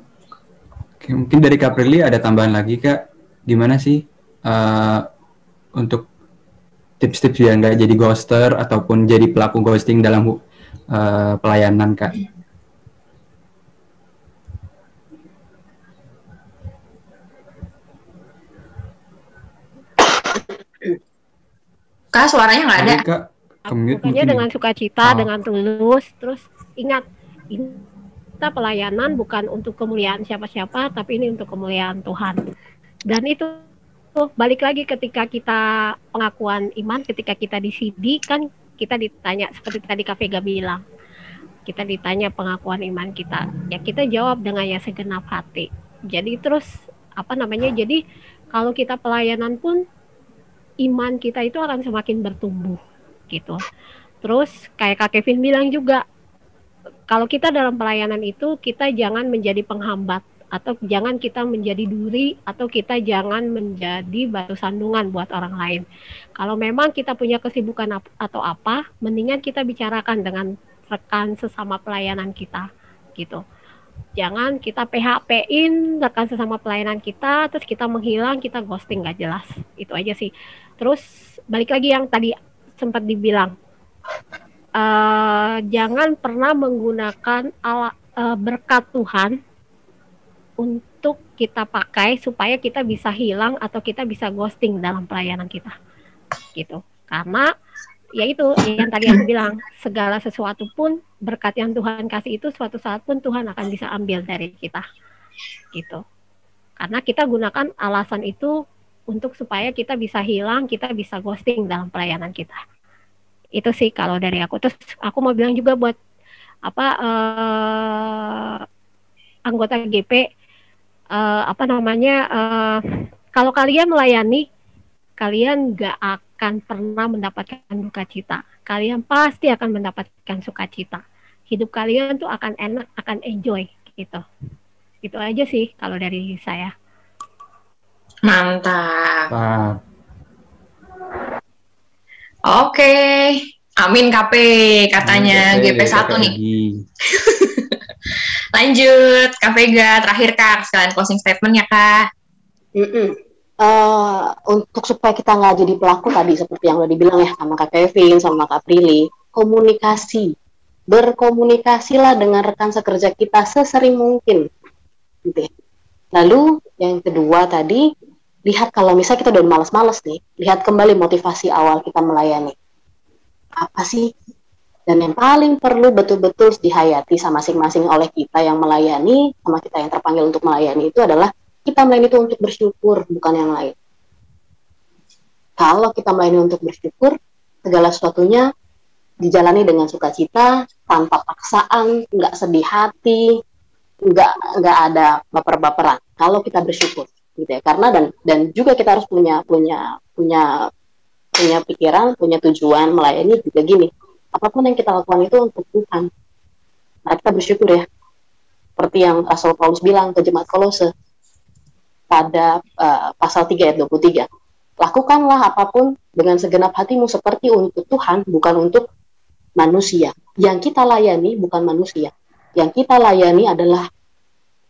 Oke, mungkin dari Kak Prilly ada tambahan lagi Kak. Gimana sih eh, untuk tips-tips biar nggak jadi ghoster ataupun jadi pelaku ghosting dalam eh, pelayanan Kak?
Kak suaranya nggak ada.
Kak. Kemute
Lakukannya
mungkin ya?
dengan sukacita,
Oh.
dengan tulus. Terus ingat, ini kita pelayanan bukan untuk kemuliaan siapa-siapa, tapi ini untuk kemuliaan Tuhan. Dan itu tuh balik lagi ketika kita pengakuan iman, ketika kita di CD kan kita ditanya seperti tadi Kak bilang, kita ditanya pengakuan iman kita, ya kita jawab dengan ya segenap hati. Jadi terus apa namanya? Jadi kalau kita pelayanan pun iman kita itu akan semakin bertumbuh gitu. Terus kayak Kak Kevin bilang juga, kalau kita dalam pelayanan itu kita jangan menjadi penghambat atau jangan kita menjadi duri atau kita jangan menjadi batu sandungan buat orang lain. Kalau memang kita punya kesibukan atau apa, mendingan kita bicarakan dengan rekan sesama pelayanan kita gitu. Jangan kita PHP-in rekan sesama pelayanan kita, terus kita menghilang, kita ghosting nggak jelas. Itu aja sih. Terus balik lagi yang tadi sempat dibilang, eh, jangan pernah menggunakan ala, eh, berkat Tuhan untuk kita pakai supaya kita bisa hilang atau kita bisa ghosting dalam pelayanan kita, gitu. Karena ya itu yang tadi aku bilang, segala sesuatu pun berkat yang Tuhan kasih itu suatu saat pun Tuhan akan bisa ambil dari kita, gitu. Karena kita gunakan alasan itu untuk supaya kita bisa hilang, kita bisa ghosting dalam pelayanan kita. Itu sih kalau dari aku. Terus aku mau bilang juga buat apa eh, anggota GP eh, apa namanya eh, kalau kalian melayani kalian nggak akan pernah mendapatkan duka cita. Kalian pasti akan mendapatkan sukacita. Hidup kalian tuh akan enak, akan enjoy gitu. Itu aja sih kalau dari saya.
Mantap.
Pak.
Oke. Amin KP katanya
Oke,
GP1
Kak
nih. Lanjut, Kak Vega terakhir Kak, sekalian closing statement ya Kak.
Mm-mm. Eh, untuk supaya kita nggak jadi pelaku tadi seperti yang udah dibilang ya sama Kak Kevin sama Kak Prilly, komunikasi, berkomunikasilah dengan rekan sekerja kita sesering mungkin. Gitu ya. Lalu yang kedua tadi, lihat kalau misalnya kita udah malas-malas nih, lihat kembali motivasi awal kita melayani. Apa sih? Dan yang paling perlu betul-betul dihayati sama masing-masing oleh kita yang melayani, sama kita yang terpanggil untuk melayani itu adalah kita melayani itu untuk bersyukur, bukan yang lain. Kalau kita melayani untuk bersyukur, segala sesuatunya dijalani dengan sukacita, tanpa paksaan, nggak sedih hati, nggak nggak ada baper-baperan. Kalau kita bersyukur, gitu ya. Karena dan dan juga kita harus punya punya punya punya pikiran, punya tujuan melayani juga gini. Apa pun yang kita lakukan itu untuk Tuhan. Nah, kita bersyukur ya. Seperti yang Rasul Paulus bilang ke jemaat Kolose, pada uh, pasal 3 ayat 23. Lakukanlah apa pun dengan segenap hatimu seperti untuk Tuhan, bukan untuk manusia. Yang kita layani bukan manusia. Yang kita layani adalah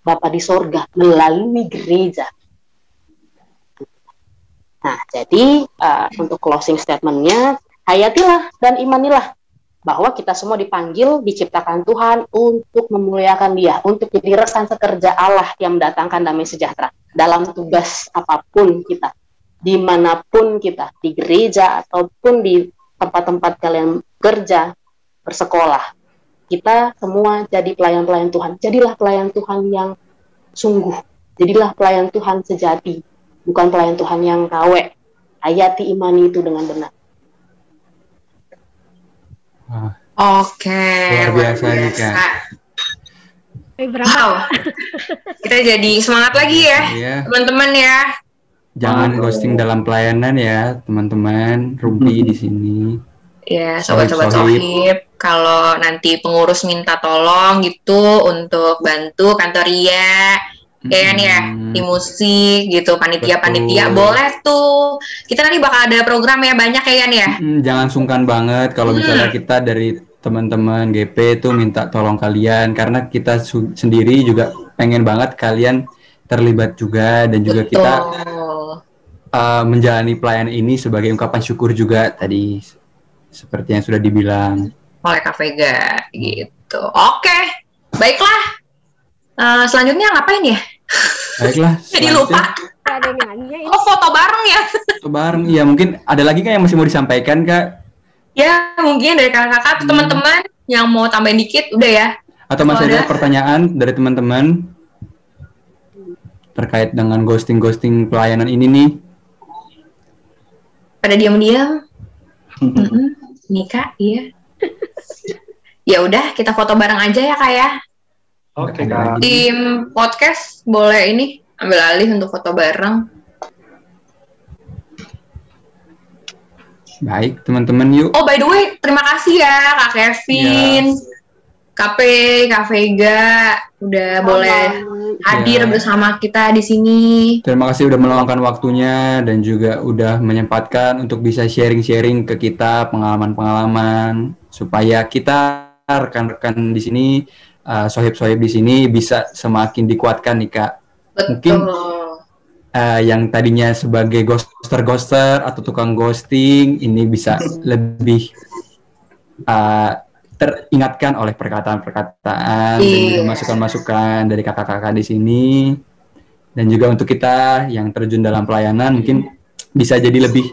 Bapa di sorga melalui gereja. Nah, jadi uh, untuk closing statementnya, hayatilah dan imanilah bahwa kita semua dipanggil, diciptakan Tuhan untuk memuliakan Dia, untuk jadi rekan sekerja Allah yang mendatangkan damai sejahtera dalam tugas apa pun kita, di mana pun kita, di gereja ataupun di tempat-tempat kalian kerja, bersekolah. Kita semua jadi pelayan-pelayan Tuhan. Jadilah pelayan Tuhan yang sungguh. Jadilah pelayan Tuhan sejati, bukan pelayan Tuhan yang KW. Hayati imani itu dengan benar.
Wah,
Oke.
Luar biasa nih, Kak.
Eh, berapa?
Wow. Kita jadi semangat lagi ya,
ya.
teman-teman ya.
Jangan
Aduh.
ghosting dalam pelayanan ya, teman-teman. Ruby di sini.
Ya, sobat-sobat
Sohib.
Sohib. kalau nanti pengurus minta tolong gitu untuk bantu kantor Ria ya kan ya
Mm-mm.
di musik gitu panitia-panitia boleh tuh kita nanti bakal ada program ya banyak ya kan ya
Mm, jangan sungkan banget kalau
Hmm.
misalnya kita dari teman-teman GP itu minta tolong kalian karena kita su- sendiri juga pengen banget kalian terlibat juga dan juga kita
Betul.
uh, menjalani pelayanan ini sebagai ungkapan syukur juga tadi seperti yang sudah dibilang.
oleh Kak Vega gitu oke baiklah Eh, selanjutnya ngapain ya
Baiklah.
jadi lupa oh foto bareng ya
selanjutnya bareng. Iya mungkin ada lagi kak yang masih mau disampaikan kak
ya mungkin dari kakak-kakak
Hmm.
teman-teman yang mau tambahin dikit udah ya
atau masih ada
ada-
pertanyaan dari teman-teman terkait dengan ghosting-ghosting pelayanan ini nih?
pada diam-diam Mm-mm. Nika iya ya udah kita foto bareng aja ya kak ya
Oke kak.
tim podcast boleh ini ambil alih untuk foto bareng
Baik teman-teman yuk.
oh by the way terima kasih ya kak Kevin KP Kak Vega udah boleh hadir
Ya.
bersama kita di sini
Terima kasih udah meluangkan waktunya dan juga udah menyempatkan untuk bisa sharing-sharing ke kita pengalaman-pengalaman supaya kita rekan-rekan di sini, uh, sohib-sohib di sini bisa semakin dikuatkan nih kak.
betul
Uh, yang tadinya sebagai ghoster-ghoster atau tukang ghosting ini bisa lebih uh, teringatkan oleh perkataan-perkataan dan juga
Iya.
masukan-masukan dari kakak-kakak di sini dan juga untuk kita yang terjun dalam pelayanan mungkin bisa jadi lebih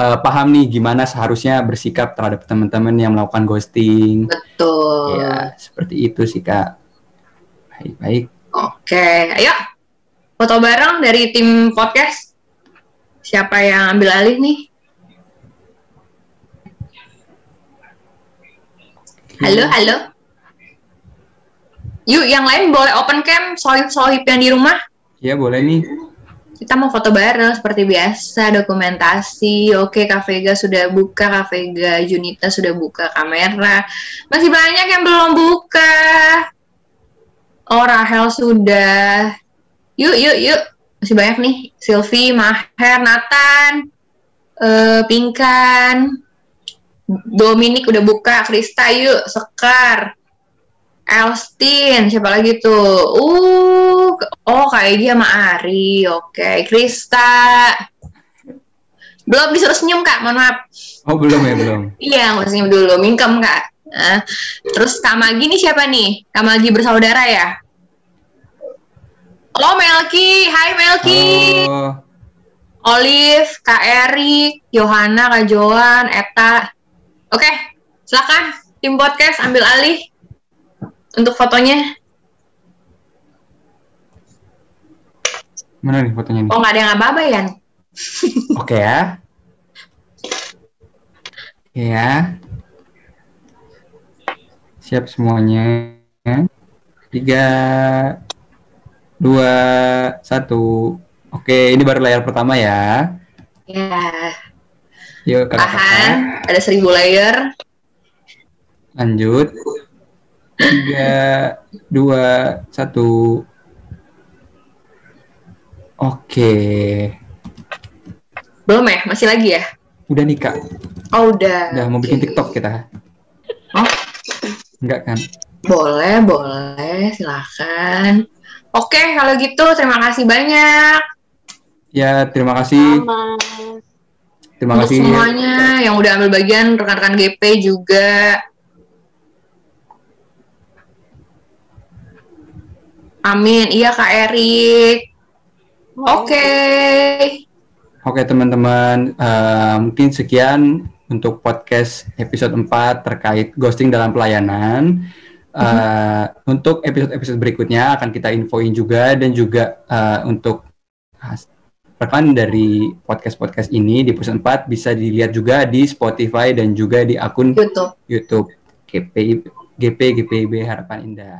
uh, paham nih gimana seharusnya bersikap terhadap teman-teman yang melakukan ghosting
betul
ya seperti itu sih kak baik-baik
Oke, ayo foto bareng dari tim podcast. Siapa yang ambil alih nih? Halo, halo. Yuk, yang lain boleh open cam, sohib-sohib yang di rumah.
ya boleh nih
Kita mau foto bareng seperti biasa, dokumentasi. Oke, Kak Vega sudah buka, Kak Vega Junita sudah buka kamera. Masih banyak yang belum buka. Oh, Rahel sudah. Yuk, yuk, yuk. Masih banyak nih. Sylvie, Maher, Nathan, eh, Pinkan, Dominic udah buka, Krista yuk, Sekar, Elstin, siapa lagi tuh? Uh, oh kayak dia sama Ari, oke, Krista. Belum disuruh senyum kak, mohon maaf.
oh belum ya belum
Iya, usah senyum dulu, mingkem kak. Nah, terus Kak Magi nih siapa nih? Kak Magi bersaudara ya? Oh Melki, hai Melki.
oh
Olive, Kak Erik, Johanna, Kak Joan, Eta. Oke, silakan tim podcast ambil alih untuk fotonya.
mana nih fotonya nih
Oh nggak ada yang apa-apa ya?
Oke ya. Oke ya. Siap semuanya. Tiga, dua, satu. Oke, ini baru layar pertama ya.
Ya,
Yuk kakak-kakak,
tahan. Ada seribu layer.
lanjut. Tiga, dua, satu. Oke,
Belum ya? Masih lagi ya?
udah nih kak.
Oh udah.
Udah mau bikin. TikTok kita.
Oh.
Enggak kan?
Boleh, boleh. Silakan. Oke, kalau gitu terima kasih banyak
Ya, terima kasih.
Sama.
Terima
untuk
kasih.
semuanya yang udah ambil bagian rekan-rekan GP juga. Amin. Iya Kak Erik. Oke.
Oke teman-teman, eh, mungkin sekian untuk podcast episode 4 terkait ghosting dalam pelayanan. Eh, Untuk episode-episode berikutnya akan kita infoin juga dan juga eh, untuk rekan dari podcast-podcast ini di episode 4 bisa dilihat juga di Spotify dan juga di akun
YouTube.
YouTube GPI, GP GPIB Harapan Indah.